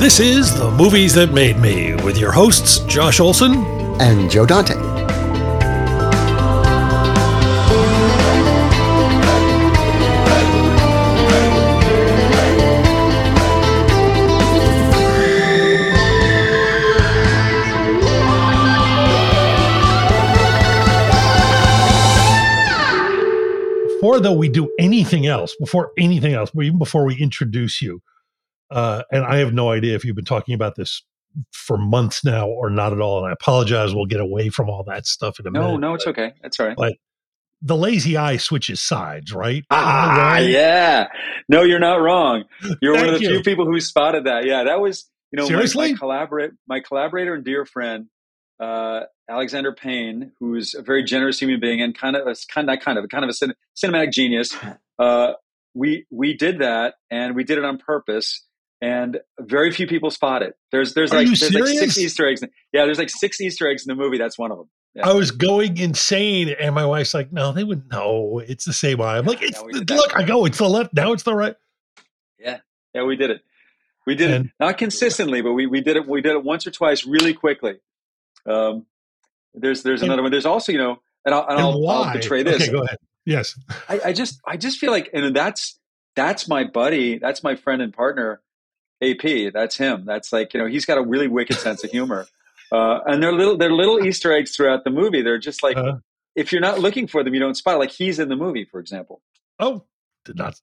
This is The Movies That Made Me with your hosts, Josh Olson and Joe Dante. Before though we do anything else, before anything else, even before we introduce you, uh, and I have no idea if you've been talking about this for months now or not at all. And I apologize. We'll get away from all that stuff in a no, minute. No, no, it's okay. It's all right. But the lazy eye switches sides, right? Ah, yeah. No, you're not wrong. You're one of the you. few people who spotted that. Yeah, that was you know Seriously? my, my collaborate my collaborator and dear friend uh, Alexander Payne, who's a very generous human being and kind of a kind of kind of kind of a cin- cinematic genius. Uh, we we did that and we did it on purpose and very few people spot it. There's there's like there's like six Easter eggs. Yeah, there's like six Easter eggs in the movie. That's one of them. Yeah. I was going insane, and my wife's like, "No, they wouldn't know. It's the same eye." I'm like, "It's Yeah, the, look." I go, "It's the left. Now it's the right." Yeah, yeah, we did it. We did And- it not consistently, but we, we did it. We did it once or twice, really quickly. Um, there's there's And- another one. There's also you know, and I'll, and And I'll. I'll betray this. Okay, go ahead. Yes. I, I just I just feel like, and that's that's my buddy. That's my friend and partner, AP. That's him. That's like you know, he's got a really wicked sense of humor. Uh, and they're little they're little Easter eggs throughout the movie. They're just like Uh, if you're not looking for them, you don't spot. it. Like he's in the movie, for example. oh, did not.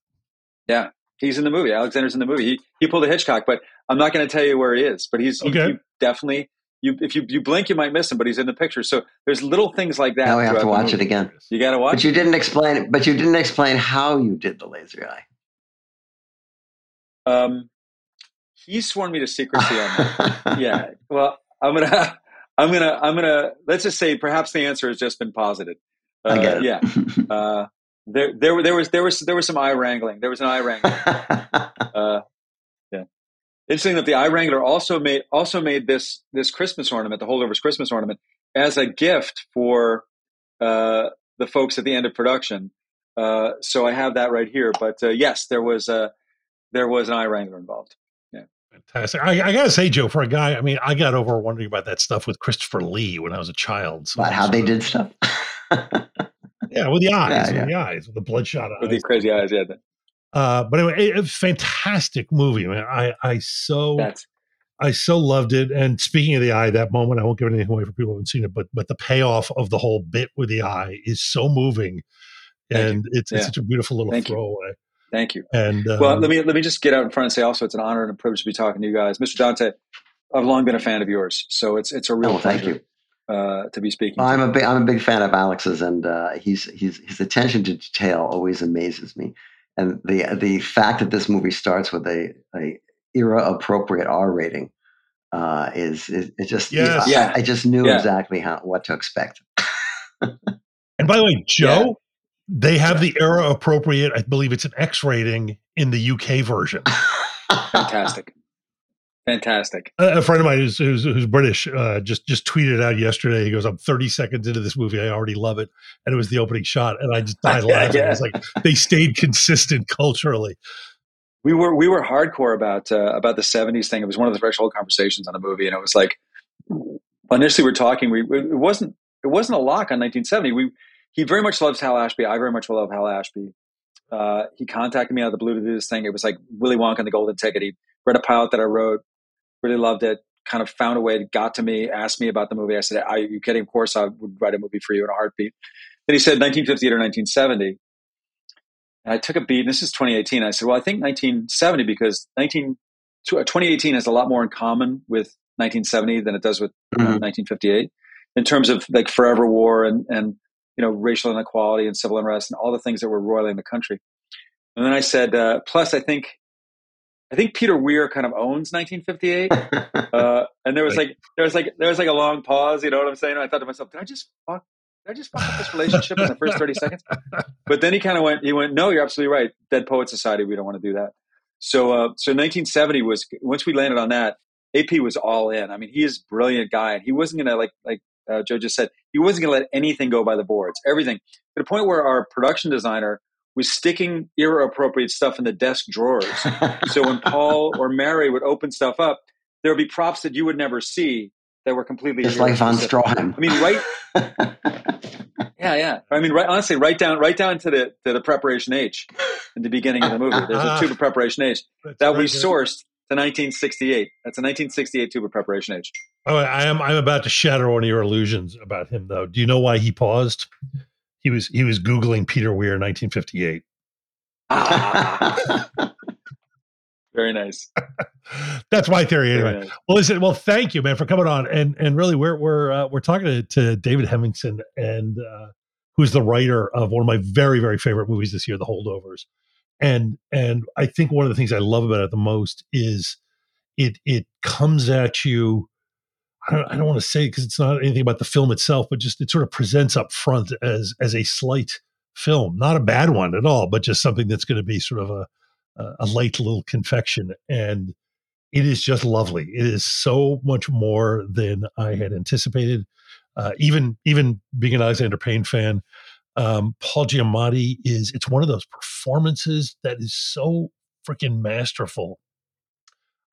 Yeah, he's in the movie. Alexander's in the movie. He he pulled a Hitchcock, but I'm not going to tell you where he is. But he's he- Okay. he definitely. You if you you blink, you might miss him, but he's in the picture. So there's little things like that. Now we have to watch it again. You got to watch. But you didn't explain. But you didn't explain how you did the laser eye. Um, he sworn me to secrecy on that. yeah. Well, I'm gonna, I'm gonna, I'm gonna. Let's just say, perhaps the answer has just been posited. Uh, I get it. Yeah. Uh, there, there, there was, there was, there was some eye wrangling. There was an eye wrangling. Uh, yeah. Interesting that the eye wrangler also made also made this this Christmas ornament, the holdovers Christmas ornament, as a gift for uh, the folks at the end of production. Uh, so I have that right here. But uh, yes, there was a there was an eye wrangler involved. Fantastic. I, I gotta say, Joe, for a guy, I mean, I got over wondering about that stuff with Christopher Lee when I was a child. So About how they did stuff. Yeah, with the eyes, Yeah, with the eyes, with the bloodshot eyes. With these crazy eyes, yeah. Uh, but anyway, it, it's a fantastic movie. I mean, I, I so, That's I so loved it. And speaking of the eye, that moment, I won't give anything away for people who haven't seen it, but, but the payoff of the whole bit with the eye is so moving, Thank you. and it's, Yeah. it's such a beautiful little Thank you. Throwaway. thank you. And um, Well, let me let me just get out in front and say also it's an honor and a privilege to be talking to you guys, Mr. Dante. I've long been a fan of yours, so it's it's a real Oh, thank you. uh, to be speaking. Well, to I'm you. a big, I'm a big fan of Alex's, and uh, he's he's his attention to detail always amazes me. And the the fact that this movie starts with a, a era appropriate R rating uh, is, is it just Yes. Yeah. I, just knew Yeah. exactly how what to expect. and by the way, Joe, they have the era appropriate. I believe it's an X rating in the UK version. Fantastic, fantastic. A a friend of mine who's who's, who's British uh, just just tweeted out yesterday. He goes, "I'm 30 seconds into this movie. I already love it," and it was the opening shot, and I just died laughing. yeah. It's like they stayed consistent culturally. We were we were hardcore about uh, about the '70s thing. It was one of the threshold conversations on the movie, and it was like initially we're talking. We it wasn't it wasn't a lock on 1970. We he very much loves Hal Ashby. I very much love Hal Ashby. Uh, he contacted me out of the blue to do this thing. It was like Willy Wonka and the Golden Ticket. He read a pilot that I wrote, really loved it. Kind of found a way, to got to me, asked me about the movie. I said, "Are you kidding? Of course, I would write a movie for you in a heartbeat." Then he said 1958 or 1970. And I took a beat, and this is 2018. I said, Well, I think 1970 because 19 2018 has a lot more in common with 1970 than it does with uh, Mhm. 1958 in terms of like forever war and and you know racial inequality and civil unrest and all the things that were roiling the country. And then I said, uh, plus I think I think Peter Weir kind of owns 1958. Uh, and there was like there was like there was like a long pause. You know what I'm saying? I thought to myself, did I just fuck? Did I just fuck up this relationship in the first 30 seconds? But then he kind of went. He went, no, you're absolutely right. Dead Poet Society. We don't want to do that. So uh, so 1970 was once we landed on that. AP was all in. I mean, he is a brilliant guy, and he wasn't gonna like like uh, Joe just said. He wasn't gonna let anything go by the boards. Everything to the point where our production designer was sticking era appropriate stuff in the desk drawers. So when Paul or Mary would open stuff up, there would be props that you would never see that were completely Just like Von. Stroheim. I mean, right? Yeah, yeah. I mean, right. Honestly, right down, right down to the to the preparation H in the beginning of the movie. There's a tube of preparation H That's that we good. sourced to 1968. That's a 1968 tube of preparation H. Oh, I am. I'm about to shatter one of your illusions about him, though. Do you know why he paused? He was he was googling Peter Weir, 1958. Ah, very nice. That's my theory, anyway. nice. Well, listen. Well, thank you, man, for coming on. And and really, we're we're uh, we're talking to, to David Hemingson, and uh, who's the writer of one of my very very favorite movies this year, The Holdovers. And and I think one of the things I love about it the most is it it comes at you. I don't, I don't want to say because it's not anything about the film itself, but just it sort of presents up front as as a slight film, not a bad one at all, but just something that's going to be sort of a a light little confection and it is just lovely. It is so much more than I had anticipated. Uh, even even being an Alexander Payne fan, um, Paul Giamatti is it's one of those performances that is so freaking masterful.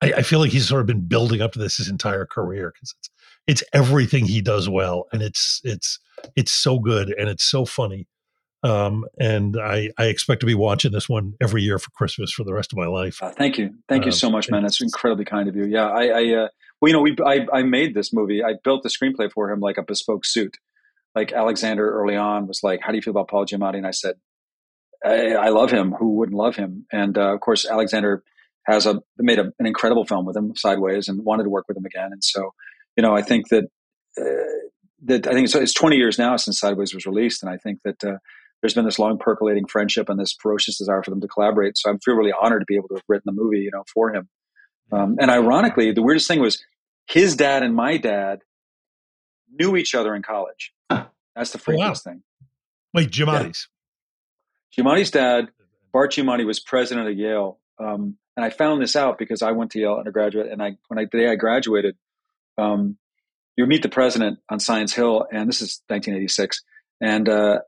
I, I feel like he's sort of been building up to this his entire career because it's it's everything he does well, and it's it's it's so good and it's so funny. Um, and I, I expect to be watching this one every year for Christmas for the rest of my life. Uh, thank you, thank you Um, so much, man. That's incredibly kind of you. Yeah, I, I uh, well, you know, we I, I made this movie. I built the screenplay for him like a bespoke suit. Like Alexander early on was like, "How do you feel about Paul Giamatti?" And I said, "I, I love him. Who wouldn't love him?" And uh, of course, Alexander has a made a, an incredible film with him, Sideways, and wanted to work with him again. And so, you know, I think that uh, that I think it's, it's 20 years now since Sideways was released, and I think that uh, there's been this long percolating friendship and this ferocious desire for them to collaborate. So I feel really honored to be able to have written the movie, you know, for him. Um, and ironically, the weirdest thing was his dad and my dad knew each other in college. That's the Oh, wow. thing. Wait, Giamatti's. Giamatti's dad, Bart Giamatti, was president of Yale, um, and I found this out because I went to Yale undergraduate, and I when I the day I graduated, um, you meet the president on Science Hill, and this is 1986, and uh,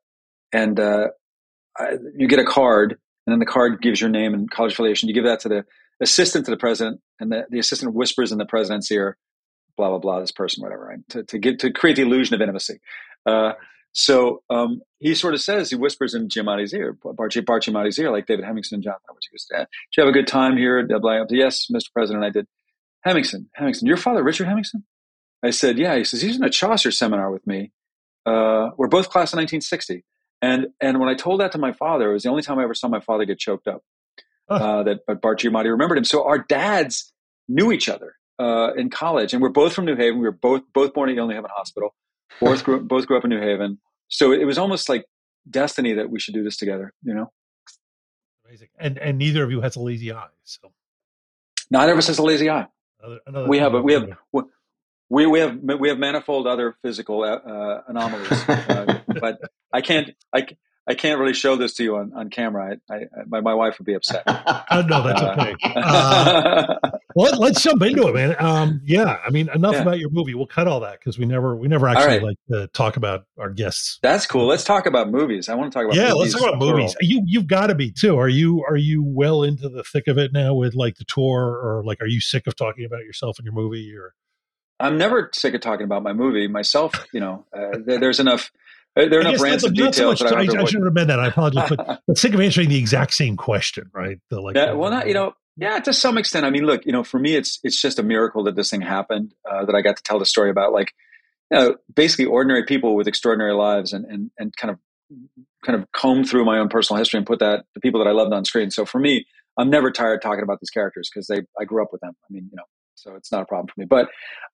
and uh, I, you get a card, and then the card gives your name and college affiliation. You give that to the assistant to the president, and the, the assistant whispers in the president's ear, blah blah blah, this person, whatever, right? To to get to create the illusion of intimacy. Uh, so um, he sort of says, he whispers in Giamatti's ear, Bart, Bart Giamatti's ear, like David Hemingson and John Roberts. He goes, "Did you have a good time here? Blah. Yes, Mr. President, I did. Hemingson, Hemingson, your father, Richard Hemingson? I said, yeah. He says, he's in a Chaucer seminar with me. Uh, we're both class of 1960. And, and when I told that to my father, it was the only time I ever saw my father get choked up, Huh. uh, that but Bart Giamatti remembered him. So our dads knew each other uh, in college, and we're both from New Haven. We were both both born at Yale New Haven Hospital. Both grew, both grew up in New Haven. So it was almost like destiny that we should do this together. You know, Amazing. And and neither of you has a lazy eye. So neither of us has a lazy eye. another, another We have a, we have we we have we have manifold other physical uh, anomalies, uh, but I can't I, I can't really show this to you on, on camera. I, I, my my wife would be upset. Oh, no, that's Uh, okay. Uh, well, let's jump into it, man. Um, yeah, I mean, enough Yeah. about your movie. We'll cut all that because we never we never actually right. like to talk about our guests. That's cool. Let's talk about movies. I want to talk about yeah, let's talk about movies. You you've got to be too. Are you are you well into the thick of it now with like the tour, or like are you sick of talking about yourself and your movie? Or I'm never sick of talking about my movie myself. You know, uh, there's enough. Uh, there are enough rants and not so details much. that I I, I shouldn't have meant that. I apologize, but but sick of answering the exact same question, right? The like, Yeah, well, not you know, yeah, to some extent. I mean, look, you know, for me, it's it's just a miracle that this thing happened. Uh, that I got to tell the story about, like, you know, basically ordinary people with extraordinary lives, and and and kind of kind of comb through my own personal history and put that the people that I loved on screen. So for me, I'm never tired talking about these characters because they I grew up with them. I mean, you know, so it's not a problem for me. But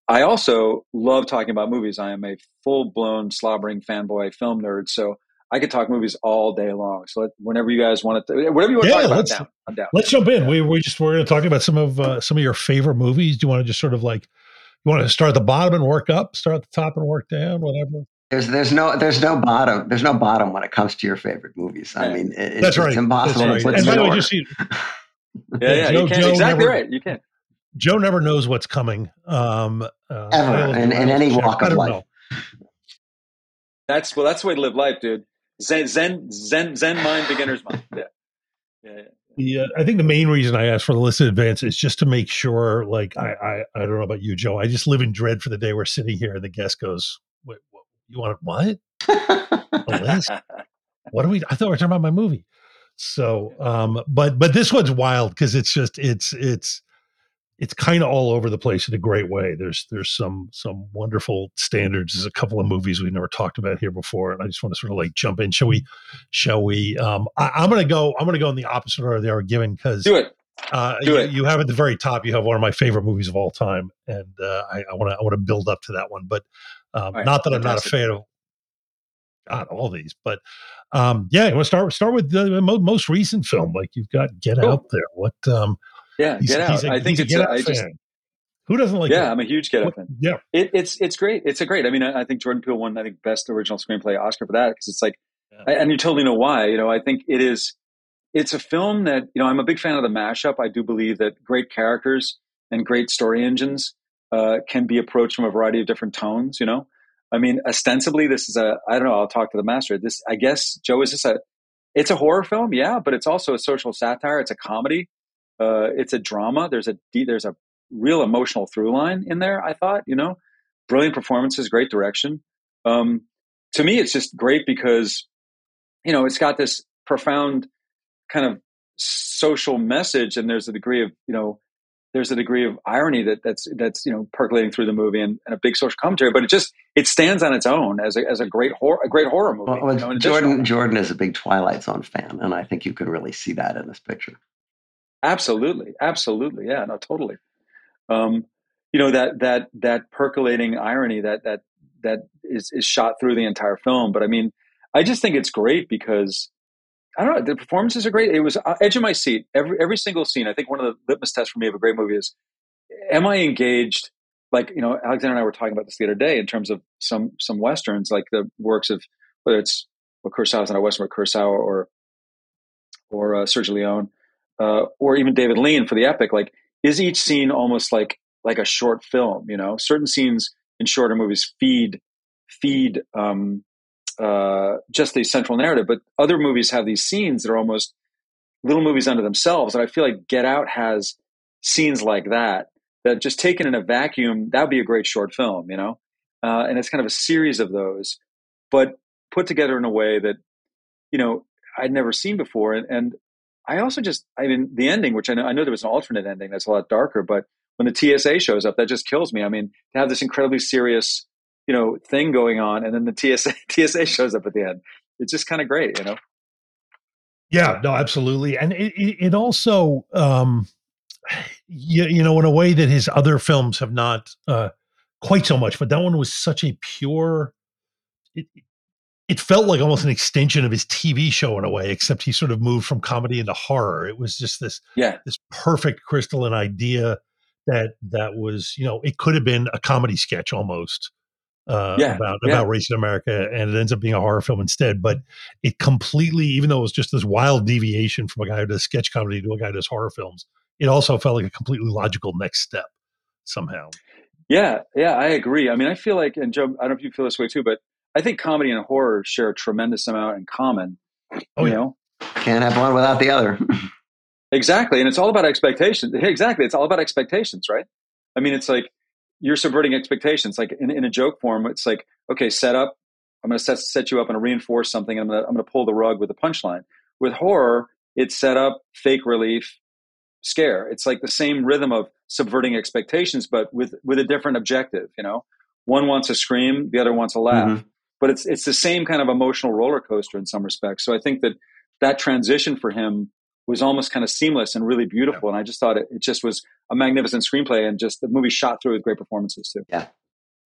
I also love talking about movies. I am a full blown slobbering fanboy film nerd. So I could talk movies all day long. So let, whenever you guys want to, whatever you want Yeah, to talk about, I'm let's- down. I'm down. Let's jump in. We we just we're going to talk about some of uh, some of your favorite movies. Do you want to just sort of like you want to start at the bottom and work up, start at the top and work down, whatever? There's there's no there's no bottom there's no bottom when it comes to your favorite movies. I mean, it, That's it's, right. it's impossible That's to right. put And by the way, order. just so you, Yeah, yeah, Joe- you can. Joe exactly never- right. You can. Joe never knows what's coming. Um, uh, Ever, in- in any walk of life. know. That's well. That's the way to live life, dude. Zen, Zen, Zen, Zen mind, beginner's mind. Yeah, yeah. yeah. The, uh, I think the main reason I asked for the list in advance is just to make sure. Like, I, I, I don't know about you, Joe. I just live in dread for the day we're sitting here and the guest goes, "Wait, what, you want what? A list? What are we? I thought we were talking about my movie." So, um, but but this one's wild because it's just it's it's it's kind of all over the place in a great way. There's there's some some wonderful standards. There's a couple of movies we've never talked about here before, and I just want to sort of like jump in. Shall we? Shall we? Um, I, I'm gonna go. I'm gonna go in the opposite order they are given because Do it. uh, Do you, it. you have at the very top. You have one of my favorite movies of all time, and uh, I want to I want to build up to that one. But um, right, not that I'm not a fan of God all these, but um, yeah, you want to start start with the most recent film. Like you've got Get Cool. Out there. What? Um, Yeah, he's, get out. he's a- I think he's a it's. Get a- Out I just. fan. Who doesn't like? Yeah, Get I'm a huge Get Out? Out fan. Yeah, It, it's it's great. It's a great. I mean, I, I think Jordan Peele won. I think best original screenplay Oscar for that because it's like, Yeah. and you totally know why. You know, I think it is. It's a film that you know. I'm a big fan of the mashup. I do believe that great characters and great story engines uh, can be approached from a variety of different tones. You know, I mean, ostensibly, this is a. I don't know. I'll talk to the master. This, I guess, Joe, is this a? It's a horror film, yeah, but it's also a social satire. It's a comedy. Uh, it's a drama. There's a there's a real emotional through line in there. I thought, you know, brilliant performances, great direction. Um, to me, it's just great because, you know, it's got this profound kind of social message, and there's a degree of, you know, there's a degree of irony that that's that's you know percolating through the movie and, and a big social commentary. But it just it stands on its own as a as a great horror a great horror movie. Well, you know, in addition to- Jordan Jordan is a big Twilight Zone fan, and I think you can really see that in this picture. Absolutely, absolutely, yeah, no, totally. Um, you know that that that percolating irony that that that is is shot through the entire film. But I mean, I just think it's great because I don't know the performances are great. It was uh, edge of my seat every every single scene. I think one of the litmus tests for me of a great movie is am I engaged? Like you know, Alexander and I were talking about this the other day in terms of some some westerns, like the works of whether it's well, Kurosawa's not a western, but Kurosawa or or uh, Sergio Leone, uh, or even David Lean for the epic. Like, is each scene almost like like a short film? You know, certain scenes in shorter movies feed feed um, uh, just the central narrative, but other movies have these scenes that are almost little movies unto themselves. And I feel like Get Out has scenes like that that just taken in a vacuum, that would be a great short film, you know? Uh, and it's kind of a series of those, but put together in a way that, you know, I'd never seen before. And, and I also just, I mean, the ending, which I know, I know there was an alternate ending that's a lot darker, but when the TSA shows up, that just kills me. I mean, to have this incredibly serious, you know, thing going on, and then the TSA TSA shows up at the end, it's just kind of great, you know. Yeah, no, absolutely, and it it, also, um, you, you know, in a way that his other films have not uh, quite so much, but that one was such a pure. It, it felt like almost an extension of his TV show in a way, except he sort of moved from comedy into horror. It was just this Yeah, this perfect crystalline idea that that was, you know, it could have been a comedy sketch almost uh, Yeah, about yeah. about race in America, and it ends up being a horror film instead. But it completely, even though it was just this wild deviation from a guy who does sketch comedy to a guy who does horror films, it also felt like a completely logical next step somehow. yeah, yeah. I agree. I mean, I feel like, and Joe, I don't know if you feel this way too, but I think comedy and horror share a tremendous amount in common. Oh, you yeah. know, Can't have one without the other. Exactly. And it's all about expectations. Exactly. It's all about expectations, right? I mean, it's like you're subverting expectations. Like in, in a joke form, it's like, okay, set up. I'm going to set, set you up and reinforce something. And I'm going to, I'm going to pull the rug with a punchline. With horror, it's set up, fake relief, scare. It's like the same rhythm of subverting expectations, but with, with a different objective, you know? One wants a scream, the other wants a laugh. Mhm. But it's, it's the same kind of emotional roller coaster in some respects. So I think that that transition for him was almost kind of seamless and really beautiful. And I just thought it, it just was a magnificent screenplay and just the movie shot through with great performances too. Yeah.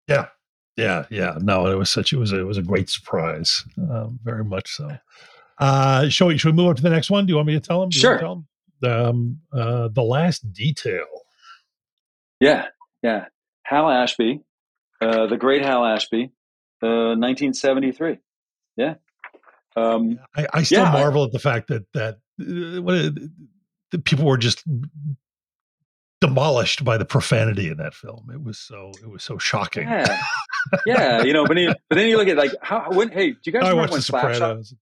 Yeah. Yeah. Yeah. No, it was such, it was, it was a great surprise. Um, very much so. Uh, shall we, should we move on to the next one? Do you want me to tell him? sure. Tell him? Um, uh, the last detail. Yeah. Yeah. Hal Ashby, uh, the great Hal Ashby, uh, 1973. Yeah. Um, I, I still yeah, I- marvel at the fact that that uh, what uh, the people were just demolished by the profanity in that film. It was so it was so shocking. yeah. yeah. You know, but, then you, but then you look at like, how, when, hey, do you guys I remember watched when Slapshot?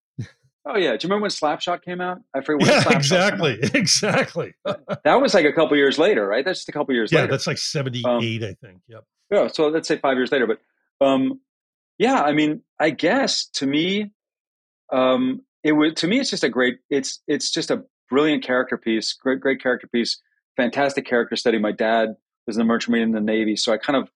Oh, yeah. Do you remember when Slapshot came out? I forget when Yeah, exactly, exactly. That was like a couple years later, right? That's just a couple years later. yeah, later. that's like seventy eight, I think. Yep. Yeah, so let's say five years later. But um, yeah, I mean, I guess to me, um, it would to me it's just a great. It's it's just a brilliant character piece. Great great character piece. Fantastic character study. My dad was in the merchant marine in the Navy, so I kind of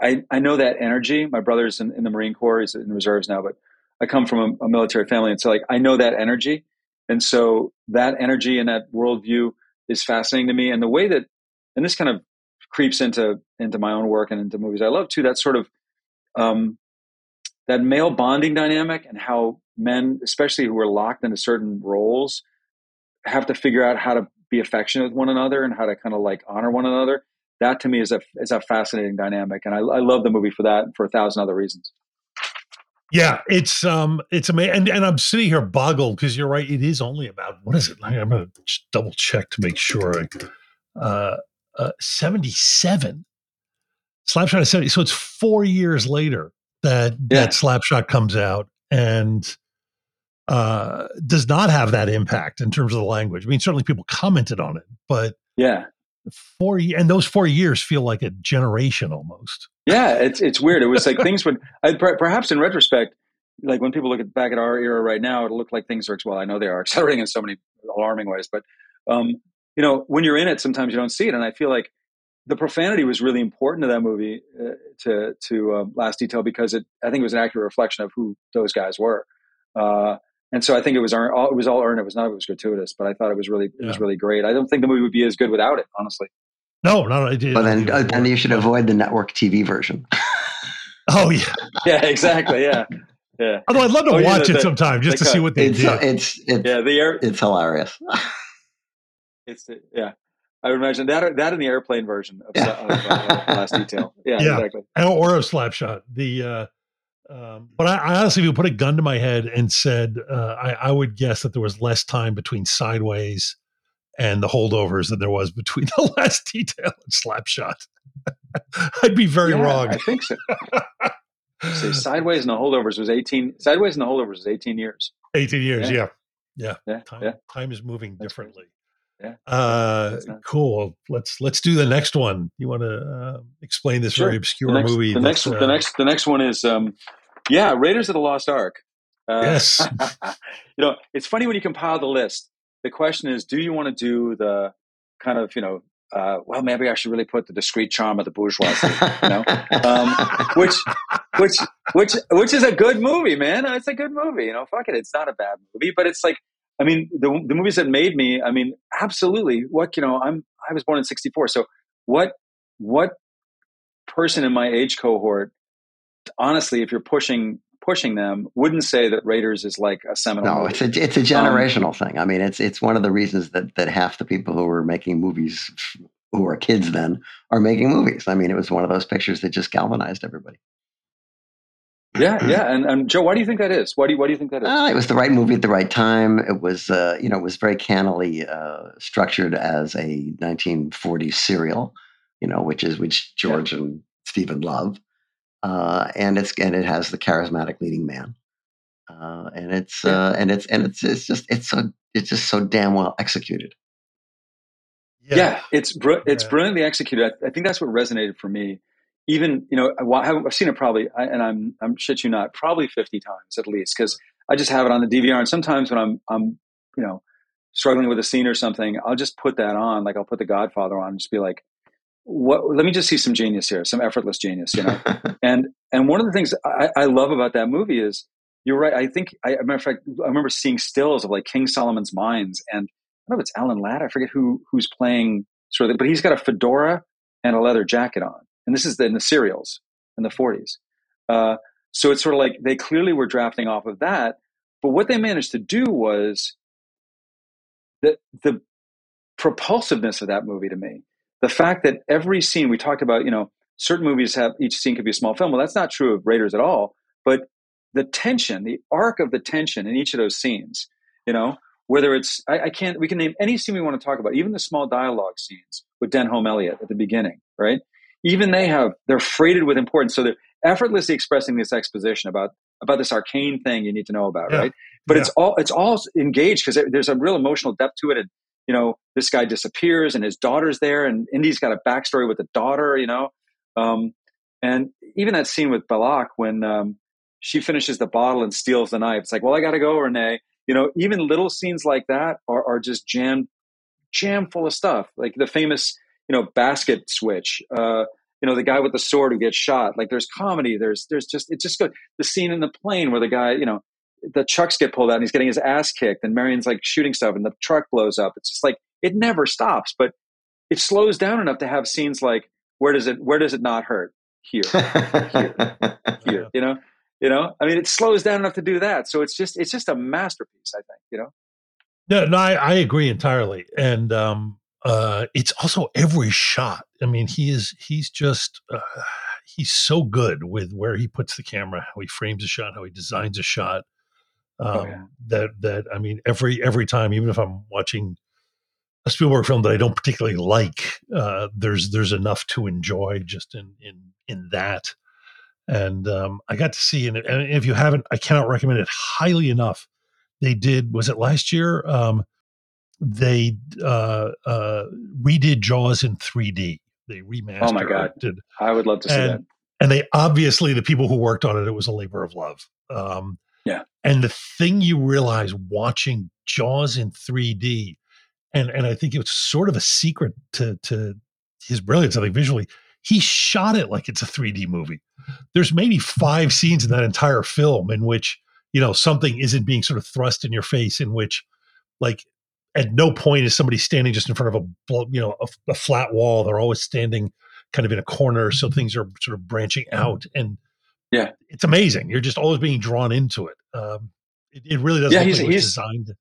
I I know that energy. My brother's in, in the Marine Corps. He's in the reserves now, but I come from a, a military family, and so like I know that energy, and so that energy and that worldview is fascinating to me. And the way that and this kind of creeps into into my own work and into movies I love too. That sort of um, that male bonding dynamic and how men, especially who are locked into certain roles, have to figure out how to be affectionate with one another and how to kind of like honor one another. That to me is a is a fascinating dynamic, and I, I love the movie for that and for a thousand other reasons. Yeah, it's um, it's amazing, and and I'm sitting here boggled because you're right. It is only about what is it? I'm gonna double check to make sure. Uh, uh, 77. Slapshot is 70. So it's four years later that Yeah. that Slapshot comes out and uh, does not have that impact in terms of the language. I mean, certainly people commented on it, but Yeah, four and those four years feel like a generation almost. yeah, it's it's weird. It was like things would I, per- perhaps in retrospect, like when people look at back at our era right now, it'll look like things are well. I know they are accelerating in so many alarming ways, but um, you know, when you're in it, sometimes you don't see it, and I feel like the profanity was really important to that movie uh, to to uh, Last Detail because it I think it was an accurate reflection of who those guys were. Uh, and so I think it was all, it was all earned. It was not it was gratuitous, but I thought it was really it was really great. I don't think the movie would be as good without it, honestly. No, no, no. It, it- But then, it- uh, then you should avoid the network TV version. Oh yeah. Yeah, exactly. Yeah, yeah, Although I'd love to Oh, yeah, watch the- it sometime just the to see what they It's did. uh, it's it's yeah. The air, it's hilarious. it's yeah. I would imagine that that in the airplane version of, of, uh, Last Detail. Yeah, Yeah. exactly. or of Slapshot. The uh, um, but I, I honestly, if you put a gun to my head and said, uh, I, I would guess that there was less time between Sideways and the holdovers than there was between the last detail and Slapshot. I'd be very Yeah, wrong. I think so. so Sideways and the Holdovers was eighteen. Sideways and the Holdovers was eighteen years. 18 years, Yeah. yeah. Yeah. Yeah, Time, yeah. time is moving That's differently. Yeah. Uh, cool. Let's let's do the next one. You want to uh, explain this Sure. very obscure The next, movie? the next, that's, the uh, next, the next one is, um, yeah, Raiders of the Lost Ark. Uh, Yes. you know, it's funny when you compile the list. The question is, do you want to do the kind of, you know, uh, well, maybe I should really put the discreet charm of the bourgeoisie, you know, um, which, which, which, which is a good movie, man. It's a good movie. You know, fuck it, it's not a bad movie, but it's like, I mean, the the movies that made me. I mean, absolutely. What you know, I'm I was born in '64, so what what person in my age cohort, honestly, if you're pushing pushing them, wouldn't say that Raiders is like a seminal. no, movie. it's a it's a um, generational thing. I mean, it's it's one of the reasons that that half the people who were making movies who were kids then are making movies. I mean, it was one of those pictures that just galvanized everybody. Yeah, yeah. And, and Joe, why do you think that is? Why do you, why do you think that is? Uh, it was the right movie at the right time. It was, uh, you know, it was very cannily uh, structured as a 1940s serial, you know, which is which George and Stephen love, uh, and it's and it has the charismatic leading man, uh, and it's uh, and it's and it's it's just it's so it's just so damn well executed. yeah, it's br- it's brilliantly executed. I, I think that's what resonated for me. Even you know, I, have I've seen it probably, and I'm I'm shit you not, probably fifty times at least, because I just have it on the DVR. And sometimes when I'm I'm you know struggling with a scene or something, I'll just put that on. Like I'll put The Godfather on and just be like, what? Let me just see some genius here, some effortless genius, you know. and and one of the things I, I love about that movie is you're right. I think I, as a matter of fact, I remember seeing stills of like King Solomon's Mines and I don't know if it's Alan Ladd. I forget who who's playing sort of, but he's got a fedora and a leather jacket on, and this is in the serials in the 40s. Uh, so it's sort of like they clearly were drafting off of that, but what they managed to do was the the propulsiveness of that movie to me. The fact that every scene we talked about, you know, certain movies have each scene could be a small film. Well, that's not true of Raiders at all. But the tension, the arc of the tension in each of those scenes, you know, whether it's I, I, can't we can name any scene we want to talk about, even the small dialogue scenes with Denholm Elliott at the beginning, right? Even they have they're freighted with importance. So they're effortlessly expressing this exposition about about this arcane thing you need to know about, yeah. right? But yeah. it's all it's all engaged because there's a real emotional depth to it. And you know, this guy disappears and his daughter's there, and Indy's got a backstory with the daughter, you know. Um, and even that scene with Belloq when um, she finishes the bottle and steals the knife. It's like, well, I got to go, Renee. You know, even little scenes like that are, are just jam, jam full of stuff. Like the famous, you know, basket switch. Uh, you know, the guy with the sword who gets shot. Like there's comedy. There's there's just it just good. The scene in the plane where the guy, you know, the trucks get pulled out and he's getting his ass kicked, and Marion's like shooting stuff, and the truck blows up. It's just like it never stops, but it slows down enough to have scenes like where does it where does it not hurt here, here, here. You know, you know, I mean, it slows down enough to do that. So it's just it's just a masterpiece. I think. You know. No, no, I, I agree entirely, and um, uh, it's also every shot. I mean, he is he's just uh, he's so good with where he puts the camera, how he frames a shot, how he designs a shot. Oh, um, oh, yeah. That that I mean, every every time, even if I'm watching a Spielberg film that I don't particularly like, uh, there's there's enough to enjoy just in in in that and um, I got to see and if you haven't, I cannot recommend it highly enough. They did was it last year? Um, they uh, uh, redid Jaws in 3D. They remastered. Oh my god! Did, I would love to see and, that. And they obviously the people who worked on it, it was a labor of love. Um, yeah. And the thing you realize watching Jaws in 3D, and and I think it was sort of a secret to to his brilliance. I think visually, he shot it like it's a 3D movie. There's maybe five scenes in that entire film in which, you know, something isn't being sort of thrust in your face, in which, like, at no point is somebody standing just in front of a, you know, a, a flat wall. They're always standing kind of in a corner. So things are sort of branching out. And yeah, it's amazing. You're just always being drawn into it. Um, it, it, really does. Yeah, he's, like he's designed.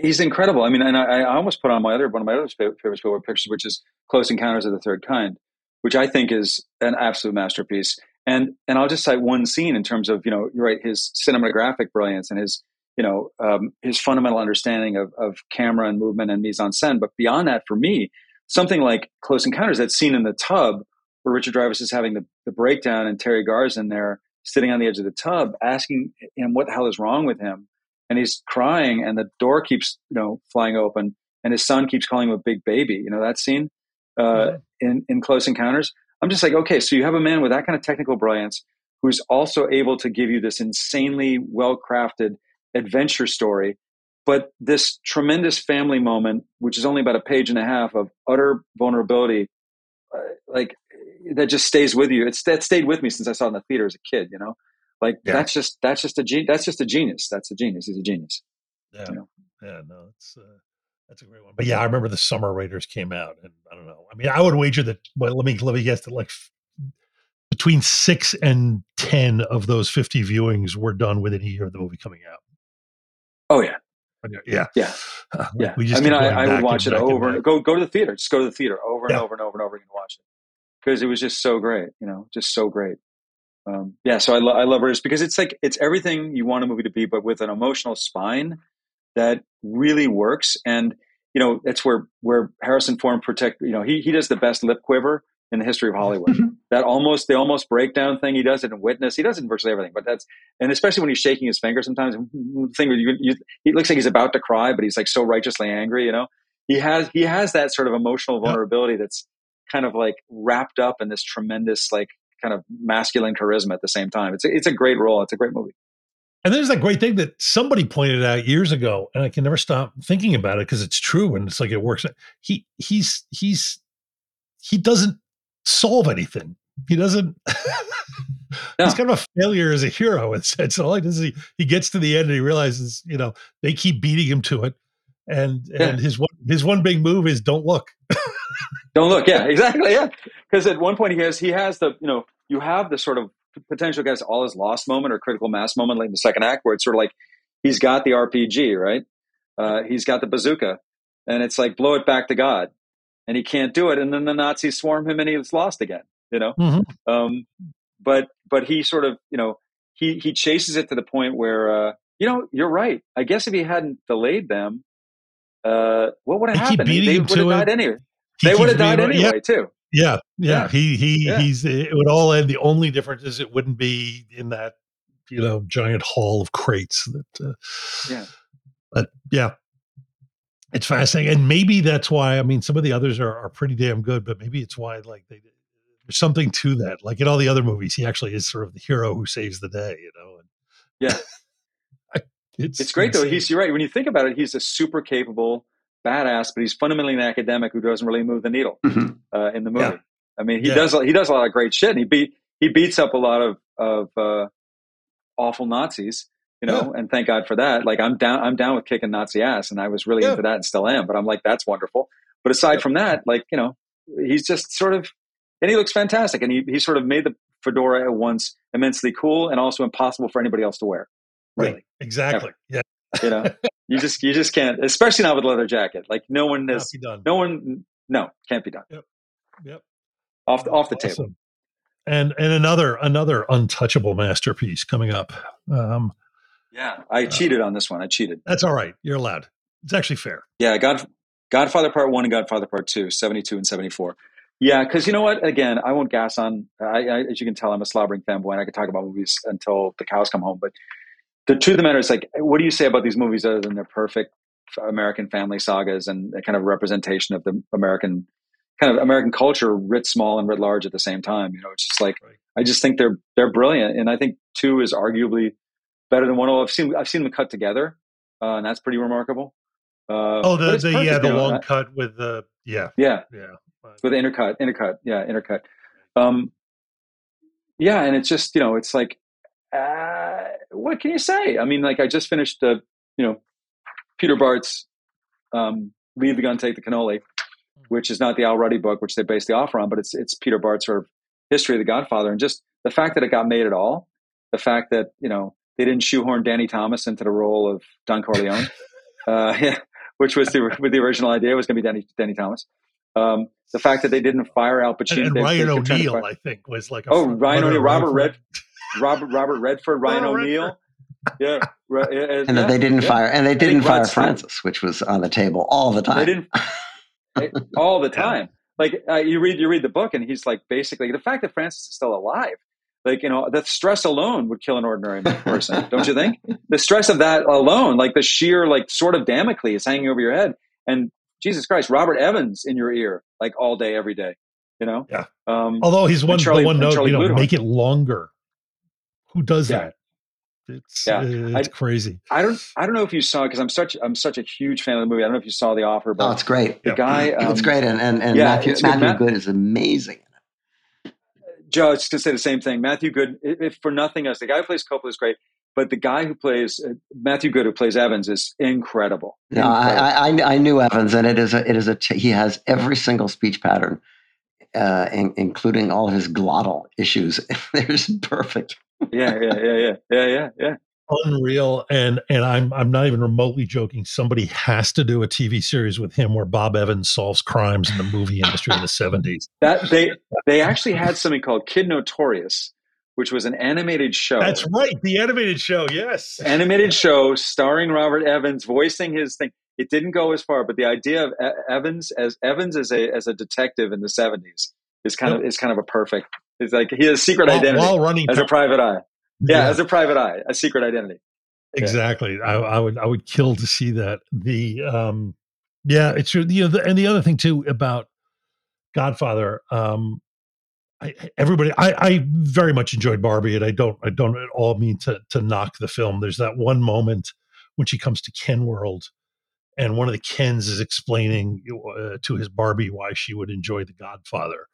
He's incredible. I mean, and I, I almost put on my other one of my other favorite Spielberg pictures, which is Close Encounters of the Third Kind which I think is an absolute masterpiece. And and I'll just cite one scene in terms of you know you're right his cinematographic brilliance and his you know um, his fundamental understanding of of camera and movement and mise en scène. But beyond that, for me, something like Close Encounters, that scene in the tub where Richard Dreyfuss is having the, the breakdown and Teri Garr's in there sitting on the edge of the tub asking him what the hell is wrong with him, and he's crying and the door keeps you know flying open and his son keeps calling him a big baby. You know that scene uh, mm-hmm. in in Close Encounters. I'm just like, okay, so you have a man with that kind of technical brilliance who's also able to give you this insanely well crafted adventure story, but this tremendous family moment, which is only about a page and a half of utter vulnerability, uh, like that just stays with you. It's that stayed with me since I saw it in the theater as a kid. You know, like yeah. that's just that's just a that's just a genius. That's a genius. He's a genius. Yeah, you know? yeah, no, it's. Uh that's a great one. But yeah, I remember the Summer Raiders came out, and I don't know. I mean, I would wager that. Well, let me let me guess that like between six and ten of those fifty viewings were done within a year of the movie coming out. Oh yeah, yeah, yeah, uh, yeah. We just I mean, I, I would watch it over and go go to the theater. Just go to the theater over and over and over and over again and watch it because it was just so great. You know, just so great. Um, yeah, so I, lo- I love Raiders because it's like it's everything you want a movie to be, but with an emotional spine that really works. And you know, that's where where Harrison Ford protect. You know, he he does the best lip quiver in the history of Hollywood. That almost the almost breakdown thing. He does it in Witness. He does it in virtually everything. But that's and especially when he's shaking his finger. Sometimes thing you, you, he looks like he's about to cry, but he's like so righteously angry. You know, he has he has that sort of emotional vulnerability that's kind of like wrapped up in this tremendous like kind of masculine charisma at the same time. It's a, it's a great role. It's a great movie. And there's that great thing that somebody pointed out years ago, and I can never stop thinking about it because it's true and it's like it works. He he's he's he doesn't solve anything. He doesn't. no. He's kind of a failure as a hero. It's, it's all he does. He, he gets to the end and he realizes, you know, they keep beating him to it. and Yeah. and his one his one big move is don't look. Don't look. Yeah, exactly. Yeah, because at one point he has he has the you know you have the sort of potential guess all is lost moment or critical mass moment late in the second act where it's sort of like he's got the RPG right, uh, he's got the bazooka, and it's like blow it back to God, and he can't do it, and then the Nazis swarm him and he's lost again. You know, Mhm. um, but but he sort of you know he he chases it to the point where uh, you know you're right. I guess if he hadn't delayed them, uh, what would have happened? They would have died anyway. He They would have died being- yeah, anyway too. Yeah, yeah. Yeah. He he Yeah. he's it would all end. The only difference is it wouldn't be in that you know giant hall of crates. That uh, Yeah. but yeah, it's fascinating, and maybe that's why. I mean, some of the others are are pretty damn good, but maybe it's why like they there's something to that. Like in all the other movies, he actually is sort of the hero who saves the day. You know. And Yeah. it's It's great though. He's you're right. When you think about it, he's a super capable badass, but he's fundamentally an academic who doesn't really move the needle Mhm. uh, in the movie. Yeah. I mean, he Yeah. does he does a lot of great shit. And he beat he beats up a lot of of uh, awful Nazis, you know, and thank God for that. Like I'm down I'm down with kicking Nazi ass, and I was really Yeah. into that and still am. But I'm like, that's wonderful. But aside Yeah. from that, like you know, he's just sort of and he looks fantastic, and he he sort of made the fedora at once immensely cool and also impossible for anybody else to wear. Really right. Exactly. Yeah. you know you just you just can't especially not with a leather jacket like no one done. no one no can't be done Yep. Yep. Off the, off the table And and another another untouchable masterpiece coming up. Um, yeah i cheated on this one i cheated that's all right. You're allowed. It's actually fair. yeah god godfather part one and godfather part two 72 and 74 yeah because you know what again i won't gas on I, I as you can tell i'm a slobbering fanboy and i could talk about movies until the cows come home but the truth of the matter is like what do you say about these movies other than they're perfect american family sagas and a kind of representation of the american kind of american culture writ small and writ large at the same time you know it's just like Right. i just think they're they're brilliant and i think two is arguably better than one oh i've seen i've seen them cut together uh, and that's pretty remarkable uh, Oh, the the yeah, the long cut with the yeah, yeah yeah. With intercut, intercut, yeah, intercut. Um, yeah, and it's just you know, it's like, uh, what can you say? I mean, like I just finished the, you know, Peter Bart's um, "Leave the Gun, Take the Cannoli," which is not the Al Ruddy book, which they based the offer on, but it's it's Peter Bart's sort of history of the Godfather, and just the fact that it got made at all, the fact that you know they didn't shoehorn Danny Thomas into the role of Don Corleone, uh, yeah, which was the with the original idea was going to be Danny Danny Thomas. Um, the fact that they didn't fire Al And, Pacino, and they- they Ryan kept trying to O'Neal, I think, was like a Oh, Ryan runner O'Neal, Robert right Red, Robert Robert Redford, Ryan Robert O'Neal, yeah, right, And yeah, that they didn't yeah. fire, and they didn't fire Rod Stewart- Francis, which was on the table all the time. They didn't eh, all the time. Like uh, you read, you read the book, and he's like basically the fact that Francis is still alive. Like you know, the stress alone would kill an ordinary person, don't you think? The stress of that alone, like the sheer, like sort of Damocles hanging over your head, and Jesus Christ, Robert Evans in your ear, like all day, every day. You know, Yeah. Um, Although he's one Charlie- the one note, you know, Bluhdorn. make it longer. Who does Yeah. that? It's Yeah. uh, it's crazy. I don't, I don't know if you saw because I'm such, I'm such a huge fan of the movie. I don't know if you saw the offer, but oh, it's great. the Yeah. guy, um, it's great, and and, and yeah, Matthew Goode. Matthew Matt- Goode is amazing. Joe, I was to say the same thing. Matthew Goode, if if for nothing else, the guy who plays Coppola is great, but the guy who plays uh, Matthew Goode, who plays Evans, is incredible. No, Incredible. I, I I knew Evans, and it is a it is a t- he has every single speech pattern, uh, in, including all his glottal issues. They're perfect. yeah, yeah, yeah, yeah, yeah, yeah, yeah. Unreal. And and I'm I'm not even remotely joking. Somebody has to do a TV series with him where Bob Evans solves crimes in the movie industry in the 70s. That they they actually had something called Kid Notorious, which was an animated show. That's right. The animated show, yes. animated show starring Robert Evans voicing his thing. It didn't go as far, but the idea of E- Evans as Evans as a as a detective in the seventies is kind of is kind of a perfect. It's like he has a secret while, identity while running as a private eye. Yeah, Yeah. as a private eye, a secret identity. exactly I, I would i would kill to see that the um yeah it's true you know the, and the other thing too about godfather um I, everybody I, I very much enjoyed barbie and i don't i don't at all mean to to knock the film there's that one moment when she comes to ken world and one of the kens is explaining uh, to his barbie why she would enjoy the godfather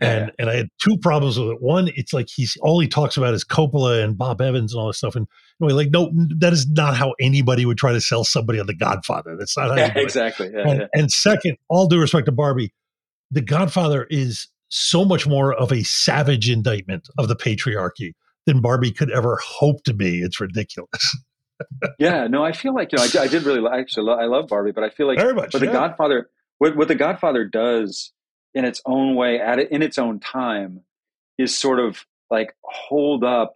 And Yeah. and I had two problems with it. One, it's like he's all he talks about is Coppola and Bob Evans and all this stuff. And anyway, like no, that is not how anybody would try to sell somebody on The Godfather. That's not how Yeah, exactly. Yeah, And, yeah. and second, all due respect to Barbie, The Godfather is so much more of a savage indictment of the patriarchy than Barbie could ever hope to be. It's ridiculous. yeah. No, I feel like you know, I, I did really actually. I love Barbie, but I feel like Very much. But the. Godfather, what what the Godfather does in its own way, at it in its own time, is sort of like hold up.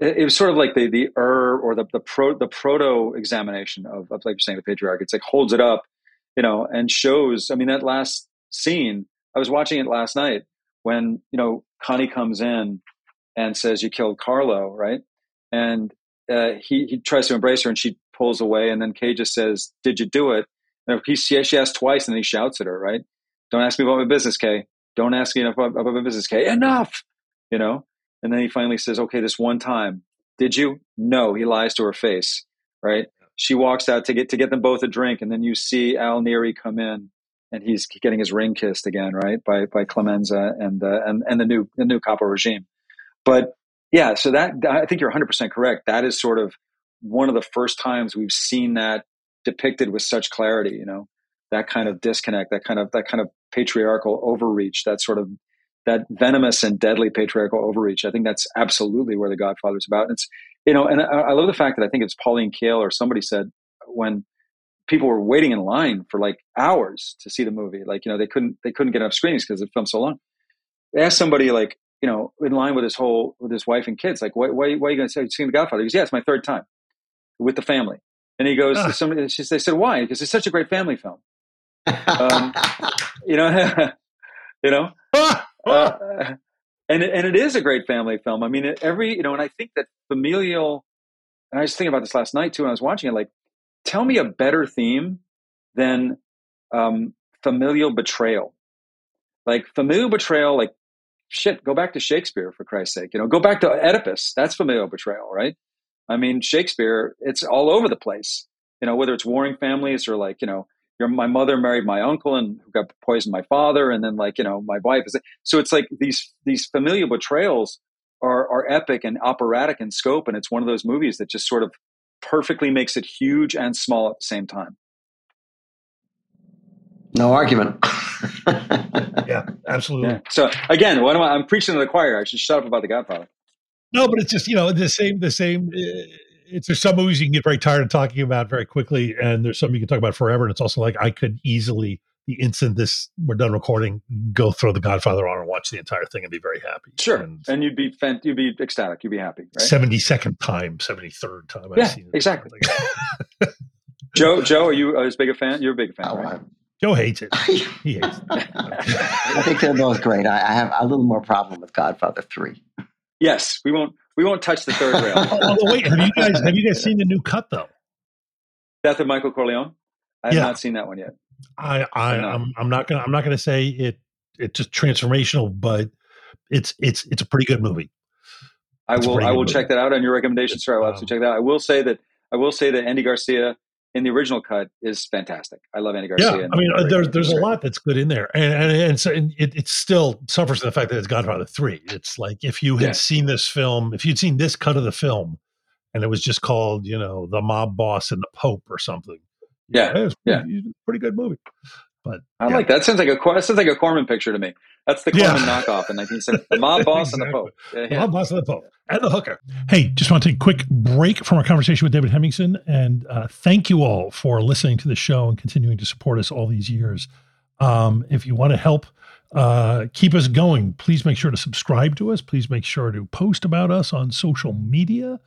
It, it was sort of like the the er or the the pro the proto examination of, of like you're saying the patriarch. It's like holds it up, you know, and shows. I mean, that last scene, I was watching it last night when you know Connie comes in and says, "You killed Carlo," right? And uh, he he tries to embrace her, and she pulls away, and then Kay just says, "Did you do it?" And he she, she asks twice, and then he shouts at her, right? Don't ask me about my business, Kay. Don't ask me about, about my business, Kay. Enough, you know. And then he finally says, "Okay, this one time, did you?" No, he lies to her face, right? She walks out to get to get them both a drink, and then you see Al Neri come in, and he's getting his ring kissed again, right, by by Clemenza and uh, and and the new the new Capo regime. But yeah, so that I think you're 100 percent correct. That is sort of one of the first times we've seen that depicted with such clarity. You know, that kind of disconnect, that kind of that kind of patriarchal overreach, that sort of that venomous and deadly patriarchal overreach. I think that's absolutely where the Godfather is about. And it's you know, and I, I love the fact that I think it's Pauline Kael or somebody said when people were waiting in line for like hours to see the movie, like you know they couldn't they couldn't get enough screenings because the film's so long. They asked somebody like you know in line with his whole with his wife and kids, like why why, why are you going to say seeing the Godfather? He goes, yeah, it's my third time with the family. And he goes, somebody, she, they said, why? Because it's such a great family film. Um, You know, you know, uh, and it- and it is a great family film. I mean, every you know, and I think that familial. And I was thinking about this last night too, when I was watching it. Like, tell me a better theme than um, familial betrayal. Like familial betrayal, like shit. Go back to Shakespeare for Christ's sake. You know, go back to Oedipus. That's familial betrayal, right? I mean, Shakespeare. It's all over the place. You know, whether it's warring families or like you know, your my mother married my uncle and got poisoned my father, and then like you know, my wife is. So it's like these these familial betrayals are are epic and operatic in scope, and it's one of those movies that just sort of perfectly makes it huge and small at the same time. no argument. yeah, absolutely. Yeah. So again, what am I? I'm preaching to the choir. I should shut up about the Godfather. No, but it's just you know the same. The same. Uh, it's there's some movies you can get very tired of talking about very quickly, and there's some you can talk about forever. And it's also like I could easily, the instant this we're done recording, go throw The Godfather on and watch the entire thing and be very happy. Sure, And and you'd be fan- you'd be ecstatic. You'd be happy, right? seventy second time, seventy third time. I've Yeah, seen it. exactly. Joe, Joe, are you as big a fan? You're a big fan, Oh, right? Joe hates it. I, He hates it. I think they're both great. I, I have a little more problem with Godfather Three. Yes, we won't we won't touch the third rail. Oh, although wait, have you guys have you guys seen the new cut though? Death of Michael Corleone. I have Yeah. not seen that one yet. I, I I'm not. I'm not gonna I'm not gonna say it it's just transformational, but it's it's it's a pretty good movie. I It's a will I will movie. check that out on your recommendation, sir. I will Um, absolutely check that out. I will say that I will say that Andy Garcia in the original cut is fantastic. I love Andy Garcia. Yeah, I mean, uh, there's cut. there's a lot that's good in there, and and, and so and it, it still suffers from the fact that it's Godfather three. It's like if you had Yeah. seen this film, if you'd seen this cut of the film, and it was just called, you know, the mob boss and the Pope or something. Yeah, yeah. pretty, good movie. But I yeah. like that. Sounds like a that sounds like a Corman picture to me. That's the Yeah. Corman knockoff in 1970. The mob boss and the Exactly. Pope. Yeah, yeah. mob boss and the Pope and the hooker. Hey, just want to take a quick break from our conversation with David Hemingson, and uh, thank you all for listening to the show and continuing to support us all these years. Um, if you want to help uh, keep us going, please make sure to subscribe to us. Please make sure to post about us on social media.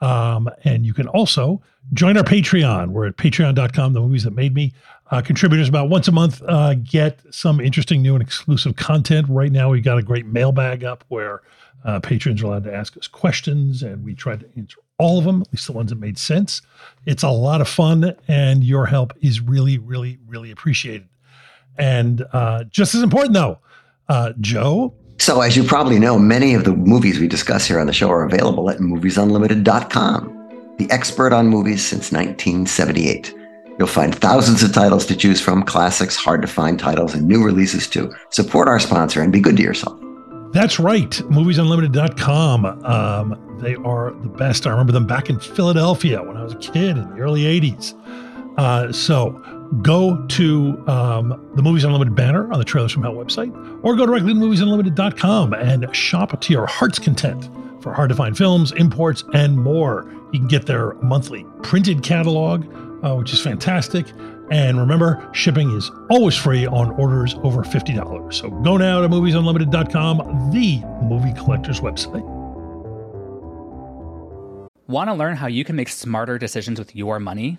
Um, and you can also join our Patreon. We're at patreon.com, the movies that made me. Uh, contributors about once a month uh, get some interesting new and exclusive content. Right now, we've got a great mailbag up where uh, patrons are allowed to ask us questions, and we try to answer all of them, at least the ones that made sense. It's a lot of fun, and your help is really, really, really appreciated. And uh, just as important, though, uh, Joe, So, as you probably know, many of the movies we discuss here on the show are available at moviesunlimited.com, the expert on movies since 1978. You'll find thousands of titles to choose from, classics, hard to find titles, and new releases too. Support our sponsor and be good to yourself. That's right. Moviesunlimited.com. Um, they are the best. I remember them back in Philadelphia when I was a kid in the early 80s. Uh, so go to um, the Movies Unlimited banner on the Trailers from Hell website or go directly to moviesunlimited.com and shop to your heart's content for hard to find films, imports, and more. You can get their monthly printed catalog, uh, which is fantastic. And remember, shipping is always free on orders over $50. So go now to moviesunlimited.com, the movie collector's website. Want to learn how you can make smarter decisions with your money?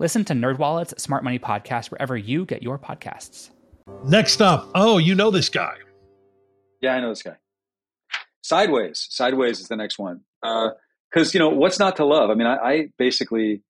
Listen to NerdWallet's Smart Money Podcast wherever you get your podcasts. Next up, oh, you know this guy. Yeah, I know this guy. Sideways. Sideways is the next one. Because, uh, you know, what's not to love? I mean, I, I basically,